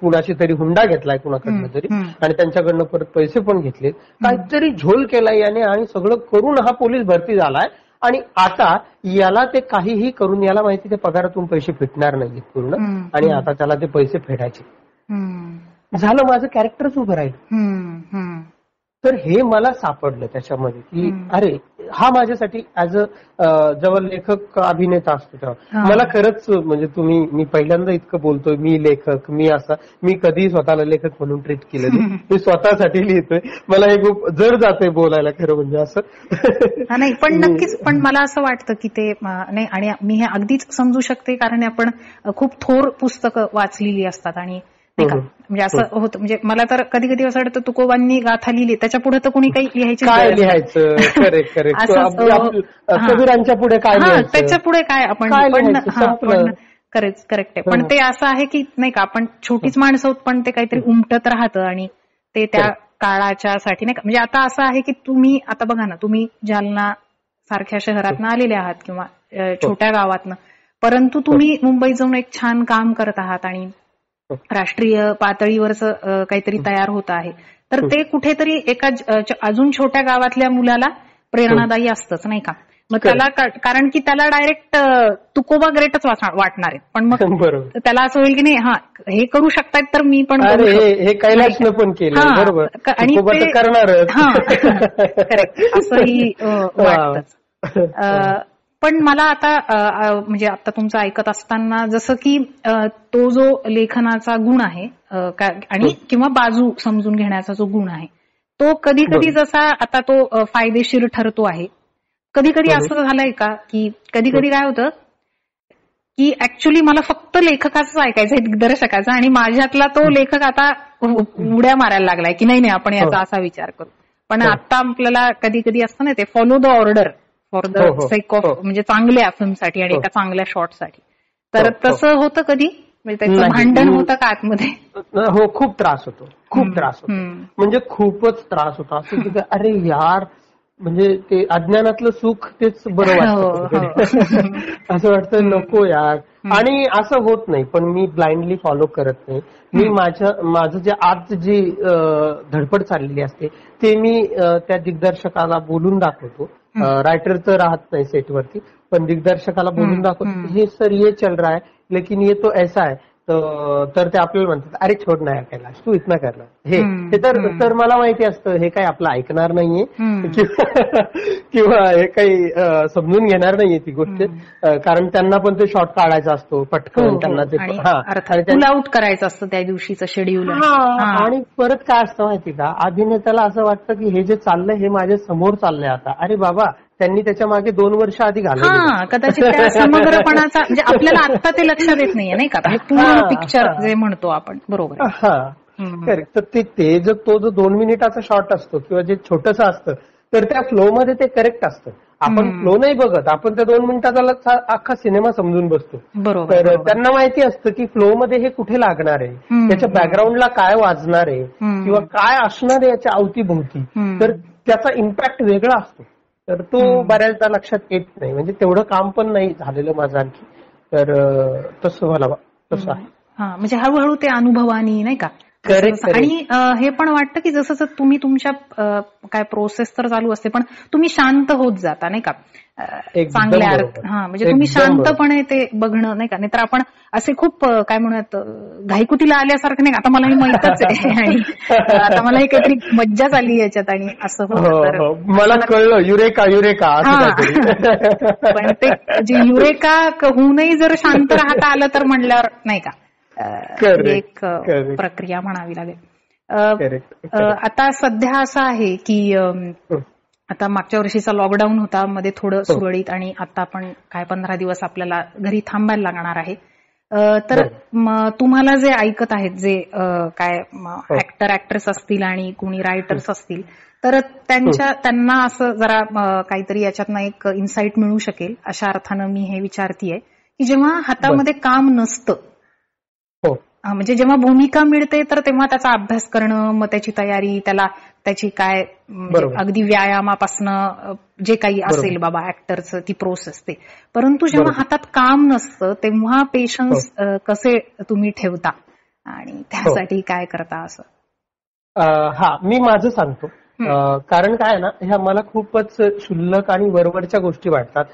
कुणाशी तरी हुंडा घेतलाय कुणाकडनं तरी. आणि त्यांच्याकडनं परत पैसे पण घेतलेत. काहीतरी झोल केलाय याने आणि सगळं करून हा पोलीस भरती झालाय. आणि आता याला ते काहीही करून याला माहिती ते पगारातून पैसे फिटणार नाहीत पूर्ण. आणि आता त्याला ते पैसे फेडायचे. झालं माझं कॅरेक्टरच उभं राहील. तर हे मला सापडलं त्याच्यामध्ये की. अरे हा माझ्यासाठी ऍज अ जेव्हा लेखक अभिनेता असतो तेव्हा. मला खरंच म्हणजे तुम्ही मी पहिल्यांदा इतकं बोलतोय मी लेखक मी असा मी कधीही स्वतःला लेखक म्हणून ट्रीट केलं नाही. मी स्वतःसाठी लिहितोय. मला हे खूप जड जातंय बोलायला खरं म्हणजे असं. नाही पण नक्कीच पण मला असं वाटतं की ते नाही आणि मी हे अगदीच समजू शकते कारण आपण खूप थोर पुस्तकं वाचलेली असतात आणि नाही का? हम्म. म्हणजे असं होतं. म्हणजे मला तर कधी कधी असं वाटतं तुकोबांनी गाथा लिहिली त्याच्या पुढे तर कोणी काही लिहायची काय. लिहायचं? करेक्ट करेक्ट हा. कबीरांच्या पुढे काय हा त्याच्या पुढे काय आपण? हा, करेक्ट करेक्ट आहे. पण हो. ते असं आहे की नाही का आपण छोटीच माणसं आहोत पण ते काहीतरी उमटत राहतं आणि ते त्या काळाच्या साठी नाही का? म्हणजे आता असं आहे की तुम्ही आता बघा ना तुम्ही जालना सारख्या शहरातनं आलेले आहात किंवा छोट्या गावातनं. परंतु तुम्ही मुंबईत जाऊन एक छान काम करत आहात आणि हो. राष्ट्रीय पातळीवरच काहीतरी तयार होत आहे. तर ते कुठेतरी एका अजून छोट्या गावातल्या मुलाला प्रेरणादायी असतंच नाही का? मग त्याला कारण की त्याला डायरेक्ट तुकोबा ग्रेटच वाटणार आहे. पण मग त्याला असं होईल की नाही हा हे करू शकतायत तर मी पण. हे कैलाशनं पण केलं आणि हा करेक्ट असंही अं, पण मला आता म्हणजे आता तुमचं ऐकत असताना जसं की तो जो लेखनाचा गुण आहे आणि किंवा बाजू समजून घेण्याचा जो गुण आहे तो कधी कधी. जसा आता तो फायदेशीर ठरतो आहे कधी कधी. असं झालंय का की कधी कधी काय होतं की ऍक्च्युली मला फक्त लेखकाचं ऐकायचंय दिग्दर्शकाचं आणि माझ्यातला तो लेखक आता उड्या मारायला लागलाय की नाही नाही आपण याचा हो. असा विचार करू पण हो. आता आपल्याला कधी कधी असतं ना ते follow the order for the हो, हो, सेक ऑफ हो. म्हणजे चांगल्या फिल्मसाठी आणि हो. एका चांगल्या शॉटसाठी तर हो, हो. तसं होतं कधी म्हणजे त्याचं. भांडण. होतं का आतमध्ये हो खूप त्रास होतो खूप त्रास होतो. म्हणजे खूपच त्रास होतो असं अरे यार म्हणजे ते अज्ञानातलं सुख तेच बरं हो, वाटतं हो. कधी-कधी. असं वाटतं नको यार आणि असं होत नाही पण मी ब्लाइंडली फॉलो करत नाही मी माझ्या माझं जे आज जी धडपड चाललेली असते ते मी त्या दिग्दर्शकाला बोलून दाखवतो रायटर तर राहत नाही सेटवरती पण दिग्दर्शकाला बोलून दाखवतो. हे सर ये चल रहा है लेकिन ये तो ऐसा है तर ते आपल्याला म्हणतात अरे छोड नाही कैलाश तू इतना करणार हे हे तर. तर मला माहिती असतं हे काही आपलं ऐकणार नाहीये. किंवा हे काही समजून घेणार नाहीये ती गोष्ट. कारण त्यांना पण ते शॉर्ट काढायचा असतो पटकन हो. त्यांना ते हा. अर्थात आणि त्या- पुल आउट करायचं असतं त्या दिवशीचं शेड्यूल आणि परत काय असतं माहिती का? अभिनेत्याला असं वाटतं की हे जे चाललंय हे माझ्यासमोर चाललंय आता. अरे बाबा त्यांनी त्याच्यामागे दोन वर्ष आधी घालवली हा कदाचित त्या समग्रपणाचा म्हणजे आपल्याला आता ते लक्षात येत नाहीये नाही का हे पूर्ण पिक्चर. जे म्हणतो आपण बरोबर. हा. करेक्ट तर ते ते जो तो जो दोन मिनिटाचा शॉट असतो किंवा जे छोटस असतं तर त्या फ्लो मध्ये ते करेक्ट असतं आपण. फ्लो नाही बघत आपण त्या दोन मिनिटाचा अख्खा सिनेमा समजून बसतो तर. त्यांना माहिती असतं की फ्लो मध्ये हे कुठे लागणार आहे. त्याच्या बॅकग्राऊंडला काय वाजणार आहे. किंवा काय असणार आहे याच्या अवतीभोवती. तर त्याचा इम्पॅक्ट वेगळा असतो तर तो बऱ्याचदा लक्षात येत नाही. म्हणजे तेवढं काम पण नाही झालेलं माझं आणखी. तर तसं मला तसं आहे. हा म्हणजे हळूहळू ते अनुभवानी नाही का? आणि हे पण वाटतं की जसं जसं तुम्ही तुमच्या काय प्रोसेस तर चालू असते पण तुम्ही शांत होत जाता नाही का? चांगल्या अर्थ. हा म्हणजे तुम्ही शांतपणे ते बघणं नाही का? नाहीतर आपण असे खूप काय म्हणत अं, घाईकुतीला आल्यासारखं नाही का? आता मला हे माहितच आहे. आणि आता मला हे काहीतरी मज्जाच आली याच्यात आणि असं हो हो. मला कळलं युरेका युरेका पण ते जे युरेका होऊनही जर शांत राहता आलं तर म्हणल्यावर नाही का? एक अं, correct. प्रक्रिया म्हणावी लागेल. आता सध्या असं आहे की हं. आता मागच्या वर्षीचा लॉकडाऊन होता मध्ये थोडं हो. सुरळीत आणि आता आपण काय पंधरा दिवस आपल्याला घरी थांबायला लागणार आहे तर तुम्हाला जे ऐकत आहेत जे काय हो. ऍक्टर ऍक्ट्रेस असतील आणि कोणी रायटर्स असतील तर त्यांच्या त्यांना असं जरा काहीतरी याच्यातनं एक इन्साइट मिळू शकेल अशा अर्थानं मी हे विचारतीये की जेव्हा हातामध्ये काम नसतं हो म्हणजे जेव्हा भूमिका मिळते तर तेव्हा त्याचा अभ्यास करणं मग त्याची तयारी त्याला त्याची काय. अगदी व्यायामापासनं जे काही असेल बाबा ऍक्टरचं ती प्रोसेस ते. परंतु जेव्हा. हातात काम नसतं तेव्हा पेशन्स कसे तुम्ही ठेवता? आणि त्यासाठी काय करता असं? हा मी माझं सांगतो. कारण काय आहे ना ह्या मला खूपच क्षुल्लक आणि वरवरच्या गोष्टी वाटतात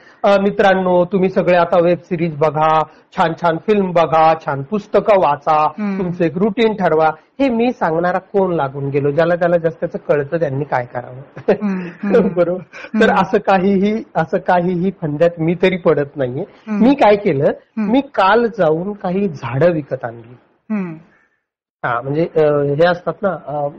मित्रांनो तुम्ही सगळे आता वेब सिरीज बघा छान छान फिल्म बघा छान पुस्तकं वाचा. तुमचं एक रुटीन ठरवा हे मी सांगणारा कोण लागून गेलो ज्याला त्याला जास्त त्याचं कळतं त्यांनी काय करावं. बरोबर तर असं काहीही असं काहीही फंद्यात मी तरी पडत नाहीये. मी काय केलं. मी काल जाऊन काही झाडं विकत आणली. हा म्हणजे हे असतात ना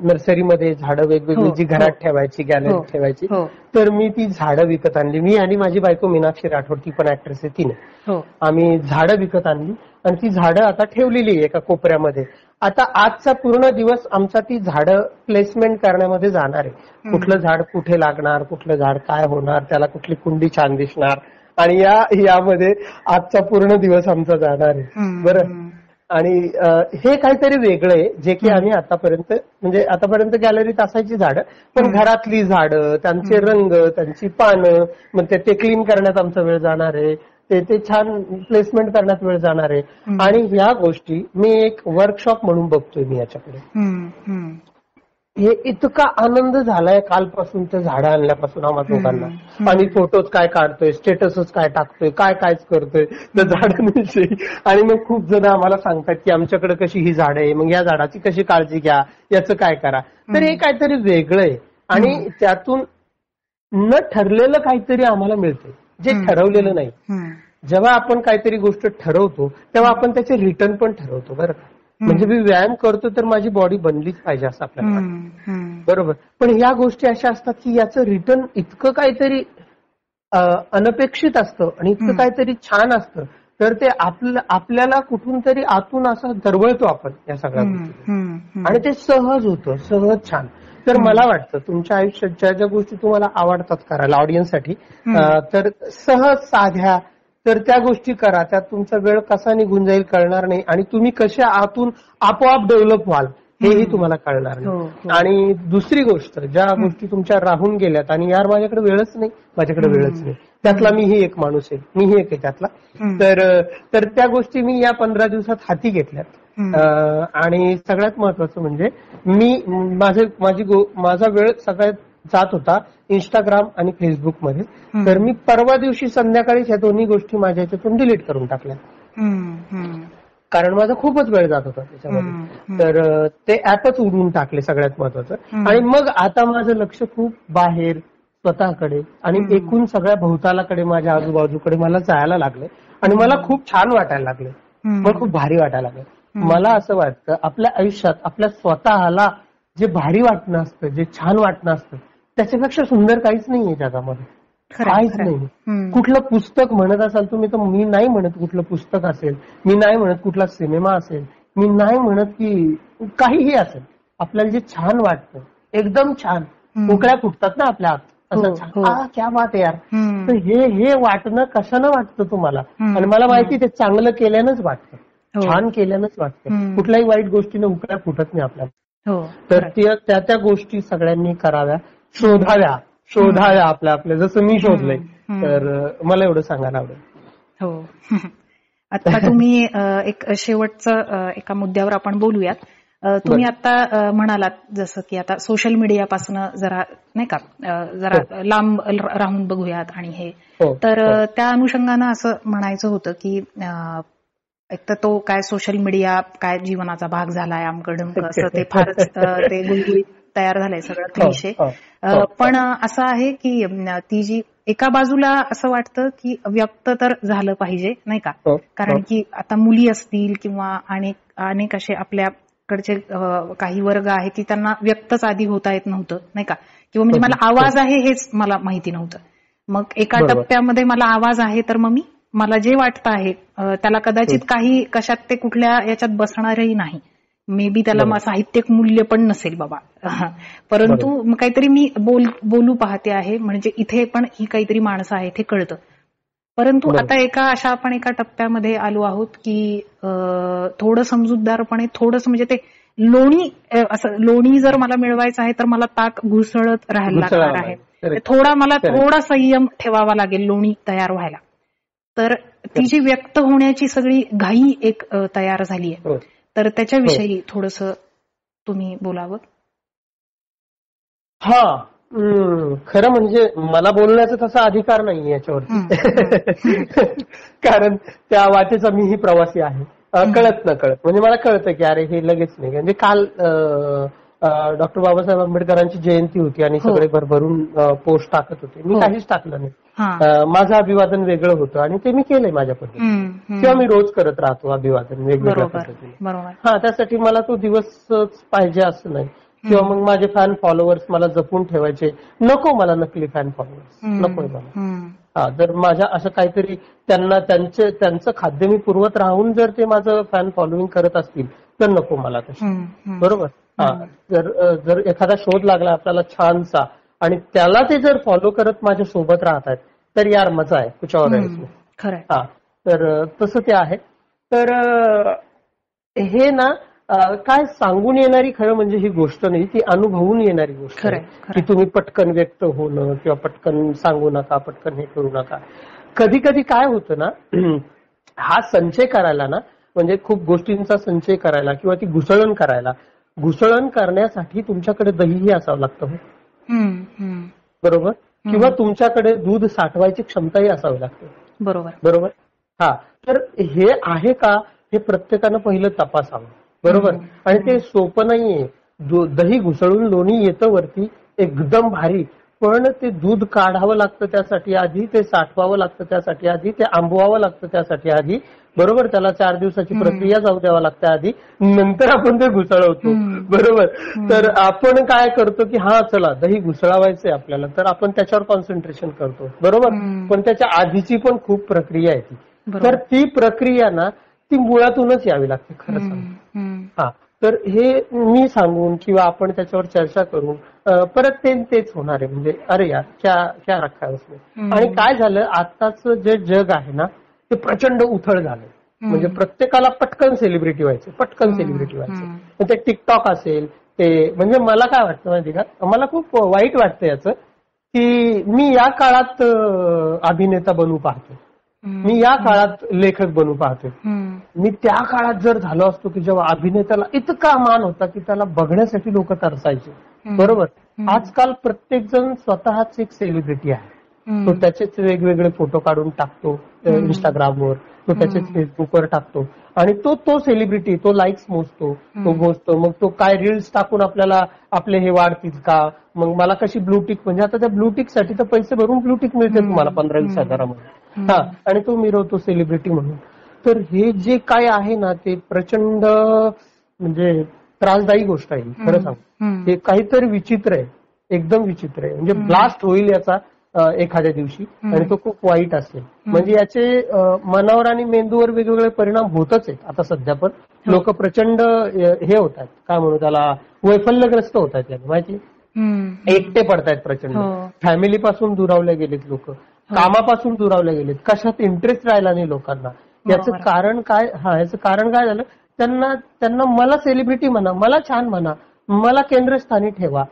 नर्सरीमध्ये झाडं वेगवेगळी हो, जी घरात हो. ठेवायची गॅलरीत हो, ठेवायची. तर मी ती झाडं विकत आणली. मी आणि माझी बायको मीनाक्षी राठोड ती पण ऍक्ट्रेस आहे तिने. हो. आम्ही झाडं विकत आणली आणि ती झाडं आता ठेवलेली आहे एका कोपऱ्यामध्ये. आता आजचा पूर्ण दिवस आमचा ती झाडं प्लेसमेंट करण्यामध्ये जाणार आहे. कुठलं झाड कुठे लागणार कुठलं झाड काय होणार त्याला कुठली कुंडी छान दिसणार आणि या यामध्ये आजचा पूर्ण दिवस आमचा जाणार आहे. बरं. आणि हे काहीतरी वेगळं आहे जे की आम्ही आतापर्यंत म्हणजे आतापर्यंत गॅलरीत असायची झाडं पण घरातली झाडं त्यांचे रंग त्यांची पानं मग ते क्लीन करण्यात आमचा वेळ जाणार आहे ते ते छान प्लेसमेंट करण्यात वेळ जाणार आहे. आणि ह्या गोष्टी मी एक वर्कशॉप म्हणून बघतोय मी याच्याकडे. हे इतका आनंद झालाय कालपासून ते झाडं आणल्यापासून आम्हा दोघांना. आणि फोटोज काय काढतोय स्टेटसच काय टाकतोय काय कायच करतोय त्या झाडांविषयी. आणि मग खूप जण आम्हाला सांगतात की आमच्याकडे कशी ही झाडं आहे मग या झाडाची कशी काळजी घ्या याचं काय करा. तर हे काहीतरी वेगळं आहे. आणि त्यातून न ठरलेलं काहीतरी आम्हाला मिळतंय जे. ठरवलेलं नाही. जेव्हा आपण काहीतरी गोष्ट ठरवतो तेव्हा आपण त्याचे रिटर्न पण ठरवतो बरं का? म्हणजे मी व्यायाम करतो तर माझी बॉडी बनलीच पाहिजे असं आपल्याला वाटतं. बरोबर पण या गोष्टी अशा असतात की याचं रिटर्न इतकं काहीतरी अनपेक्षित असतं आणि इतकं. काहीतरी छान असतं तर ते आपलं आपल्याला कुठून तरी आतून असं दरवळतो आपण या सगळ्या. गोष्टी. आणि ते सहज होतं सहज छान तर मला वाटतं तुमच्या आयुष्यात ज्या ज्या गोष्टी तुम्हाला आवडतात करायला ऑडियन्ससाठी. तर सहज साध्या तर त्या गोष्टी करा त्यात तुमचा वेळ कसा निघून जाईल कळणार नाही आणि तुम्ही कशा आतून आपोआप डेव्हलप व्हाल हेही. तुम्हाला कळणार हो, नाही हो. आणि दुसरी गोष्ट ज्या गोष्टी तुमच्या राहून गेल्यात आणि यार माझ्याकडे वेळच नाही माझ्याकडे. वेळच नाही त्यातला मीही एक माणूस आहे मीही एक आहे त्यातला. तर तर त्या गोष्टी मी या पंधरा दिवसात हाती घेतल्यात आणि सगळ्यात महत्वाचं म्हणजे मी माझे माझी माझा वेळ सगळ्यात जात होता इंस्टाग्राम आणि फेसबुकमध्ये. तर मी परवा दिवशी संध्याकाळी ह्या दोन्ही गोष्टी माझ्या ह्याच्यातून डिलीट करून टाकल्या. कारण माझा खूपच वेळ जात होता. त्याच्यामध्ये. तर ते ऍपच उडवून टाकले सगळ्यात महत्वाचं. आणि मग आता माझं लक्ष खूप बाहेर स्वतःकडे आणि. एकूण सगळ्या भोवतालाकडे माझ्या आजूबाजूकडे मला जायला लागले आणि मला खूप छान वाटायला लागले. मला खूप भारी वाटायला लागलं. मला असं वाटतं आपल्या आयुष्यात आपल्या स्वतःला जे भारी वाटणं असतं जे छान वाटणं असतं त्याच्यापेक्षा सुंदर काहीच नाहीये जगामध्ये काहीच. नाही. कुठलं पुस्तक म्हणत असाल तुम्ही तर मी नाही म्हणत कुठलं पुस्तक असेल मी नाही म्हणत कुठला सिनेमा असेल मी नाही म्हणत की काहीही असेल आपल्याला जे छान वाटतं एकदम छान हम्म. उकळ्या फुटतात ना आपल्या आत हो, असं हो. आ, क्या बात यार. तर हे हे वाटणं कशानं वाटतं तुम्हाला. आणि मला माहिती ते चांगलं केल्यानंच वाटतं हो. छान केल्यानंच वाटतं. कुठल्याही वाईट गोष्टीने उकळ्या फुटत नाही आपल्याला तर त्या त्या गोष्टी सगळ्यांनी कराव्या शोधाव्या शोधाव्या आपल्या आपल्या. जसं मी शोधलंय. तर मला एवढं सांगायला आवडेल. हो. आता तुम्ही एक शेवटचं एका मुद्द्यावर आपण बोलूयात. तुम्ही आता म्हणालात जसं की आता सोशल मीडियापासून जरा नाही का जरा लांब र- राहून बघूयात आणि हे. हो तर अ, त्या अनुषंगानं असं म्हणायचं होतं की एक तर तो काय सोशल मीडिया काय जीवनाचा भाग झालाय आमकडं असं ते फारच ते गुळगुळीत तयार झालंय सगळं हो, क्लिशे हो, अ, हो. पण असं आहे की ती जी एका बाजूला असं वाटतं की व्यक्त तर झालं पाहिजे नाही का? हो, कारण हो. की आता मुली असतील किंवा अनेक अनेक असे आपल्याकडचे काही वर्ग आहे की त्यांना व्यक्तच आधी होता येत नव्हतं नाही का? किंवा म्हणजे हो, मला आवाज आहे हेच मला माहिती नव्हतं. मग एका. टप्प्यामध्ये मला आवाज आहे तर मग मी मला जे वाटतं आहे त्याला कदाचित काही कशात ते कुठल्या याच्यात बसणारही नाही. मे बी त्याला साहित्यिक मूल्य पण नसेल बाबा. परंतु काहीतरी मी बोल बोलू पाहते आहे. म्हणजे इथे पण ही काहीतरी माणसं आहेत हे कळतं. परंतु. आता एका अशा आपण एका टप्प्यामध्ये आलो आहोत की थोडं समजूतदारपणे थोडंसं म्हणजे ते लोणी असं लोणी जर मला मिळवायचं आहे तर मला ताक घुसळत राहायला लागणार आहे. थोडा मला. थोडा संयम ठेवावा लागेल लोणी तयार व्हायला. तर ती जी व्यक्त होण्याची सगळी घाई एक तयार झाली आहे. तर त्याच्याविषयी थोडस तुम्ही बोलावं. हा खरं म्हणजे मला बोलण्याचा तसा अधिकार नाही हम्म, याच्यावरती कारण त्या वाटेचा मीही प्रवासी आहे. कळत न कळत. म्हणजे मला कळतं की अरे हे लगेच नाही. म्हणजे काल डॉक्टर बाबासाहेब आंबेडकरांची जयंती होती आणि हो. सगळे भरभरून पोस्ट टाकत होते. मी हो. काहीच टाकलं नाही. हा माझं अभिवादन वेगळं होतं आणि ते मी केलंय माझ्या पद्धतीने. किंवा मी रोज करत राहतो अभिवादन वेगवेगळ्या पद्धतीने. हा त्यासाठी मला तो दिवसच पाहिजे असं नाही. किंवा मग माझे फॅन फॉलोअर्स मला जपून ठेवायचे. नको मला नकली फॅन फॉलोअर्स नकोय मला. हा जर माझ्या असं काहीतरी त्यांना त्यांचे त्यांचं खाद्य मी पुरवत राहून जर ते माझं फॅन फॉलोईंग करत असतील तर नको मला हम्म. बरोबर? हा जर जर एखादा शोध लागला आपल्याला छानसा आणि त्याला ते जर फॉलो करत माझ्या सोबत राहत आहेत तर यार मजा आहे कुछ और है हा तर तसं ते आहे. तर हे ना काय सांगून येणारी खरं म्हणजे ही गोष्ट नाही ती अनुभवून येणारी गोष्ट. की तुम्ही पटकन व्यक्त होणं किंवा पटकन सांगू नका पटकन हे करू नका. कधी कधी काय होतं ना हा संचय करायला ना म्हणजे खूप गोष्टींचा संचय करायला किंवा ती घुसळण करायला घुसळण करण्यासाठी तुमच्याकडे दहीही असावं लागतं हो. बरोबर? किंवा तुमच्याकडे दूध साठवायची क्षमताही असावी लागते. बरोबर. बरोबर? हा. तर हे आहे का? हे प्रत्येकानं पहिलं तपासावं. बरोबर? आणि ते सोपं नाहीये. दही घुसळून लोणी येतं वरती एकदम भारी. पण ते दूध काढावं लागतं त्यासाठी आधी ते साठवावं लागतं त्यासाठी आधी ते आंबवावं लागतं त्यासाठी आधी. बरोबर त्याला चार दिवसाची प्रक्रिया जाऊ द्यावा लागते आधी नंतर आपण ते घुसळवतो. बरोबर? तर आपण काय करतो की हा चला दही घुसळावायचंय आपल्याला तर आपण त्याच्यावर कॉन्सन्ट्रेशन करतो. बरोबर. पण त्याच्या आधीची पण खूप प्रक्रिया आहे ती. तर ती प्रक्रिया ना ती मुळातूनच यावी लागते खरं सांग. हा. तर हे मी सांगून किंवा आपण त्याच्यावर चर्चा करून परत ते तेच होणार आहे. म्हणजे अरे यार क्या क्या रखा उसने. आणि काय झालं आताच जे जग आहे ना ते प्रचंड उथळ झालं म्हणजे प्रत्येकाला पटकन सेलिब्रिटी व्हायचं पटकन सेलिब्रिटी व्हायचं ते टिकटॉक असेल ते म्हणजे मला काय वाटतं माहिती का मला खूप वाईट वाटतं याचं की मी या काळात अभिनेता बनू पाहतो. मी या काळात लेखक बनू पाहतोय हम्म. मी त्या काळात जर झालो असतो की जेव्हा अभिनेत्याला इतका मान होता की त्याला बघण्यासाठी लोक तरसायचे. बरोबर. आजकाल प्रत्येक जण स्वतःच एक सेलिब्रिटी आहे. तो त्याचेच वेगवेगळे फोटो काढून टाकतो. इंस्टाग्रामवर तो त्याचेच. फेसबुकवर टाकतो आणि तो तो सेलिब्रिटी तो लाईक्स मोजतो तो. मोजतो मग तो काय रील्स टाकून आपल्याला आपले हे वाढतील का मग मला कशी ब्लूटिक म्हणजे आता त्या ब्लूटिकसाठी तर पैसे भरून ब्लूटिक मिळते. तुम्हाला पंधरा वीस. हजारामध्ये. हा आणि तो मिरवतो सेलिब्रिटी म्हणून तर हे जे काय आहे ना ते प्रचंड म्हणजे त्रासदायी गोष्ट आहे खरं सांग. हे काहीतरी विचित्र आहे एकदम विचित्र आहे म्हणजे ब्लास्ट होईल याचा एखाद्या दिवशी. आणि तो खूप वाईट असेल. म्हणजे याचे मनावर आणि मेंदूवर वेगवेगळे परिणाम होतच आहेत. आता सध्या पण हो. लोक प्रचंड हे होत आहेत काय म्हणू त्याला वैफल्यग्रस्त होत आहेत याने, माहिती. एकटे पडतायत प्रचंड. हो. फॅमिली पासून दुरावले गेलेत लोक. कामापासून दुरावले गेलेत. कशात इंटरेस्ट राहिला नाही लोकांना. याचं. कारण काय? हा याचं कारण काय झालं? त्यांना त्यांना मला सेलिब्रिटी म्हणा मला छान म्हणा मला केंद्रस्थानी ठेवा.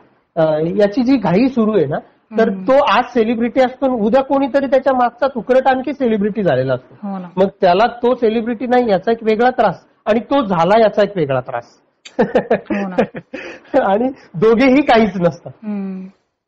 याची जी घाई सुरू आहे ना तर तो आज सेलिब्रिटी असतो उद्या कोणीतरी त्याच्या मागचा तुकडट आणखी सेलिब्रिटी झालेला असतो. हो मग त्याला तो सेलिब्रिटी नाही याचा एक वेगळा त्रास. आणि तो झाला याचा एक वेगळा त्रास. हो आणि दोघेही काहीच नसतात.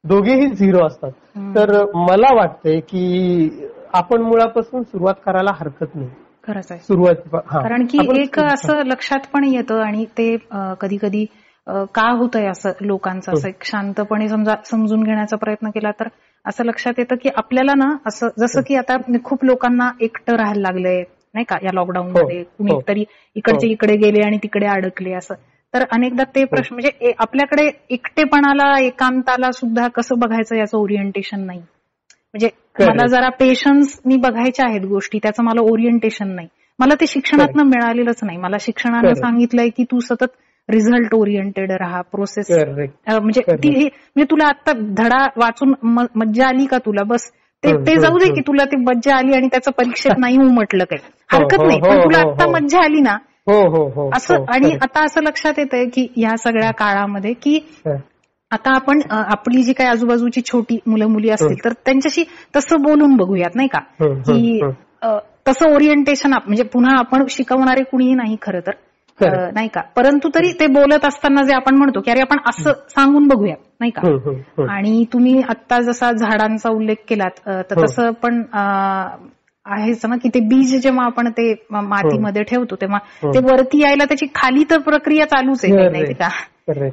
दोघेही झिरो असतात. तर मला वाटतंय की आपण मुळापासून सुरुवात करायला हरकत नाही. खरंच आहे. सुरुवात कारण की एक असं लक्षात पण येतं आणि ते कधी कधी का होतंय असं लोकांचं? असं एक शांतपणे समजा समजून घेण्याचा प्रयत्न केला तर असं लक्षात येतं की आपल्याला ना असं जसं की आता खूप लोकांना एकटं राहायला लागलंय नाही का? या लॉकडाऊन मध्ये हो, कुणी हो. तरी इकडचे हो. इकडे गेले आणि तिकडे अडकले असं. तर अनेकदा ते प्रश्न म्हणजे आपल्याकडे एकटेपणाला एकांताला सुद्धा कसं बघायचं याचं ओरिएंटेशन नाही. म्हणजे. मला जरा पेशन्सनी बघायच्या आहेत गोष्टी त्याचं मला ओरिएंटेशन नाही. मला ते शिक्षणातनं मिळालेलंच नाही. मला शिक्षणानं. सांगितलंय की तू सतत रिझल्ट ओरिएंटेड राहा प्रोसेस. म्हणजे. ती म्हणजे तुला आता धडा वाचून मज्जा आली का तुला बस ते जाऊ दे की तुला ती मज्जा आली आणि त्याचं परीक्षेत नाही म्हटलं काही हो, हरकत हो, नाही हो, पण तुला आता. मज्जा आली ना हो हो हो असं आणि. आता असं लक्षात येतंय की ह्या सगळ्या काळामध्ये की. आता आपण आपली जी काही आजूबाजूची छोटी मुलं मुली असतील तर त्यांच्याशी तसं बोलून बघूयात नाही का की तसं ओरिएंटेशन म्हणजे पुन्हा आपण शिकवणारे कुणीही नाही खरं तर. नाही का? परंतु तरी ते बोलत असताना जे आपण म्हणतो की अरे आपण असं सांगून बघूयात नाही का. आणि तुम्ही आता जसा झाडांचा उल्लेख केलात तर. तसं पण आहेच ना की ते बीज जेव्हा आपण ते मातीमध्ये ठेवतो तेव्हा. ते वरती यायला त्याची खाली तर प्रक्रिया चालूच आहे नाही. का.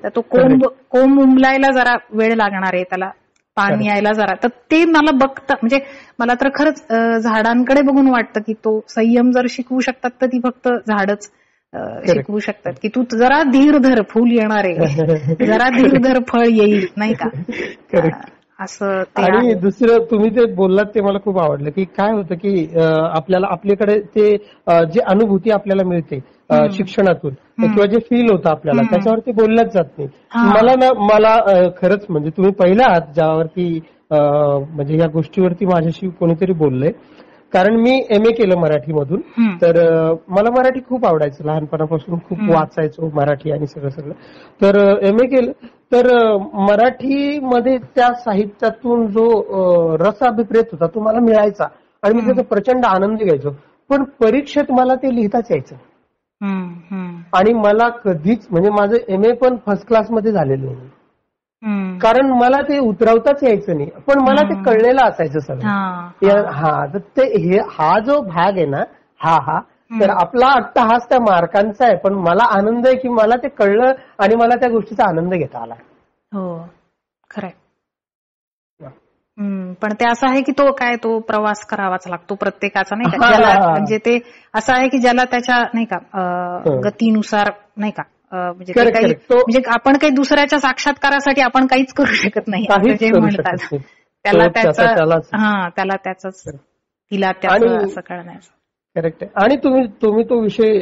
तर तो कोंब कोंब उमलायला जरा वेळ लागणार आहे त्याला. पाणी यायला जरा. तर ते मला बघता म्हणजे मला तर खरंच झाडांकडे बघून वाटतं की तो संयम जर शिकवू शकतात तर ती फक्त झाडच. शिकवू शकतात की तू जरा धीर धर फुल येणार आहे जरा धीर धर फळ येईल नाही का. असं आणि. दुसरं तुम्ही ते बोललात ते मला खूप आवडलं की काय होतं की आपल्याला आपल्याकडे ते जे अनुभूती आपल्याला मिळते. शिक्षणातून. किंवा जे फील होतं आपल्याला. त्याच्यावरती बोलल्याच जात नाही. मला ना मला खरंच म्हणजे तुम्ही पहिला आहात ज्यावरती म्हणजे या गोष्टीवरती माझ्याशी कोणीतरी बोललंय कारण मी एम ए केलं मराठीमधून. तर मला मराठी खूप आवडायचं लहानपणापासून खूप. वाचायचो मराठी आणि सगळं सगळं तर एम ए केलं तर मराठीमध्ये त्या साहित्यातून जो रस अभिप्रेत होता तो मला मिळायचा आणि मी. त्याचा प्रचंड आनंद घ्यायचो पण परीक्षेत मला ते लिहिताच यायचं आणि मला कधीच म्हणजे माझं एम ए पण फर्स्ट क्लासमध्ये झालेलं नाही. कारण मला ते उतरवताच यायचं नाही. पण मला ते. कळलेलं असायचं सगळं. हा, हा तर ते हे हा जो भाग आहे ना हा हा तर. आपला अट्टहास त्या मार्कांचा आहे. पण मला आनंद आहे की मला ते कळलं आणि मला त्या गोष्टीचा आनंद घेता आला. हो. खरंय. पण ते असं आहे की तो काय तो प्रवास करावाच लागतो प्रत्येकाचा नाही का. म्हणजे ते असं आहे की ज्याला त्याच्या नाही का. गतीनुसार नाही का म्हणजे काही म्हणजे आपण काही दुसऱ्याच्या साक्षात्कारासाठी आपण काहीच करू शकत नाही जे म्हणतात. त्याला त्याचा. हा त्याला त्याच तिला असं कळण्याचं करेक्ट आहे आणि तुम्ही तुम्ही तो विषय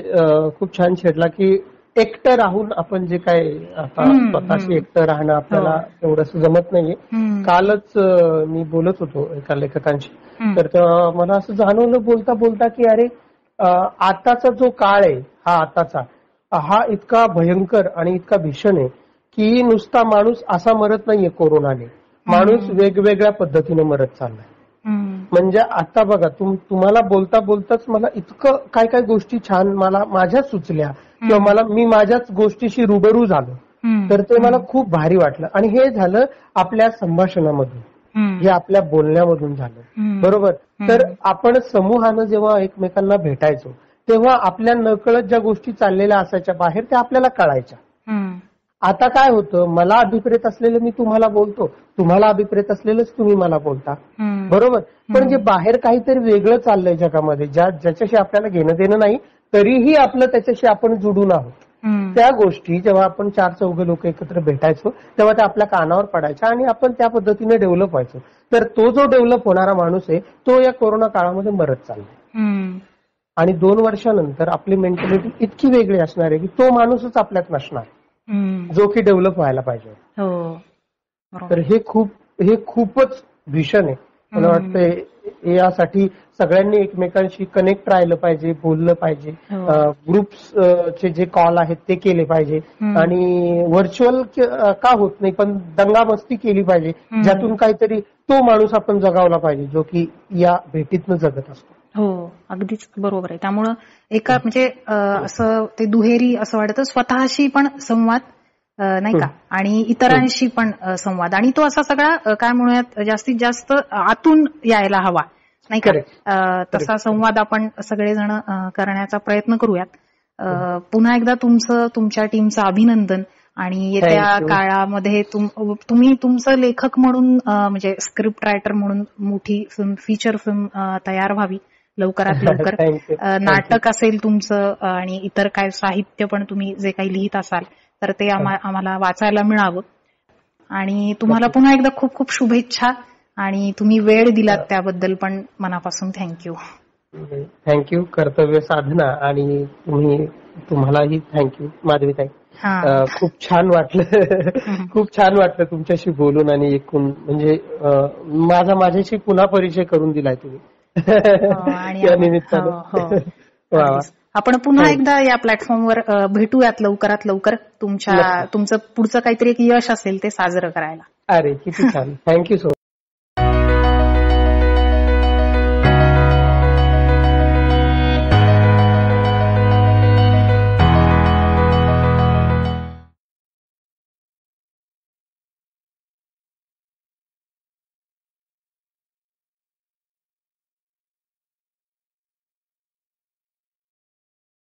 खूप छान छेडला की एकटं राहून आपण जे काय आता स्वतःशी. एकटं राहणं आपल्याला एवढंच जमत नाहीये कालच मी बोलत होतो एका लेखकांशी. तर मला असं जाणवलं बोलता बोलता की अरे आताचा जो काळ आहे हा आताचा हा इतका भयंकर आणि इतका भीषण आहे की नुसता माणूस असा मरत नाहीये कोरोनाने. माणूस वेगवेगळ्या पद्धतीने मरत चाललाय. म्हणजे आता बघा तुम तुम्हाला बोलता बोलताच मला इतकं काय काय गोष्टी छान मला माझ्याच सुचल्या किंवा मला मी माझ्याच गोष्टीशी रुबरू झालो. तर ते मला खूप भारी वाटलं. आणि हे झालं आपल्या संभाषणामधून. हे आपल्या बोलण्यामधून झालं. बरोबर? तर आपण समूहानं जेव्हा एकमेकांना भेटायचो तेव्हा आपल्या नकळत ज्या गोष्टी चाललेल्या असायच्या बाहेर त्या आपल्याला कळायच्या. आता काय होतं मला अभिप्रेत असलेलं मी तुम्हाला बोलतो तुम्हाला अभिप्रेत असलेलंच तुम्ही मला बोलता. बरोबर? पण जे बाहेर काहीतरी वेगळं चाललंय जगामध्ये ज्या ज्याच्याशी आपल्याला घेणं देणं नाही तरीही आपलं त्याच्याशी आपण जुडून आहोत. त्या गोष्टी जेव्हा आपण चार चौघ लोक एकत्र भेटायचो तेव्हा त्या आपल्या कानावर पडायच्या आणि आपण त्या पद्धतीने डेव्हलप व्हायचो. तर तो जो डेव्हलप होणारा माणूस आहे तो या कोरोना काळामध्ये मरत चाललाय. आणि दोन वर्षानंतर आपली मेंटॅलिटी इतकी वेगळी असणार आहे की तो माणूसच आपल्यात नसणार. जो की डेव्हलप व्हायला पाहिजे हो. तर हे खूप हे खूपच भीषण आहे मला. वाटतं यासाठी सगळ्यांनी एकमेकांशी कनेक्ट राहिलं पाहिजे बोललं पाहिजे हो. ग्रुप्स चे जे कॉल आहेत ते केले पाहिजे. आणि व्हर्च्युअल का होत नाही पण दंगामस्ती केली पाहिजे. ज्यातून काहीतरी तो माणूस आपण जगावला पाहिजे जो की या भेटीतनं जगत असतो हो अगदीच बरोबर आहे. त्यामुळं एका म्हणजे अं, असं ते दुहेरी असं वाटतं. स्वतःशी पण संवाद नाही का? आणि इतरांशी पण संवाद. आणि तो असा सगळा काय म्हणूयात जास्तीत जास्त आतून यायला हवा. नाही का? तसा संवाद आपण सगळेजण करण्याचा प्रयत्न करूयात. अं, पुन्हा एकदा तुमचं तुमच्या टीमचं अभिनंदन. आणि येत्या. काळामध्ये तुम- तुम्ही तुमचं लेखक म्हणून म्हणजे स्क्रिप्ट रायटर म्हणून मोठी फिल्म फीचर फिल्म तयार व्हावी. लवकरात लवकर नाटक असेल तुमचं आणि इतर काय साहित्य पण तुम्ही जे काही लिहित असाल तर ते आम्हा- आम्हाला वाचायला मिळावं. आणि तुम्हाला पुन्हा एकदा खूप खूप शुभेच्छा आणि तुम्ही वेळ दिलात त्याबद्दल पण मनापासून थँक्यू थँक्यू कर्तव्य साधना आणि तुम्ही तुम्हालाही थँक्यू माधवी ताई हा. खूप छान वाटलं. खूप छान वाटलं तुमच्याशी बोलून आणि एकूण म्हणजे माझा माझ्याशी पुन्हा परिचय करून दिलाय तुम्ही. हो, आणि आम्हा- निमित्तानं. हो, हो. आपण पुन्हा एकदा या प्लॅटफॉर्मवर भेटूयात लवकरात लवकर तुमच्या. तुमचं पुढचं काहीतरी एक यश असेल ते साजरं करायला. अरे किती छान. Thank you so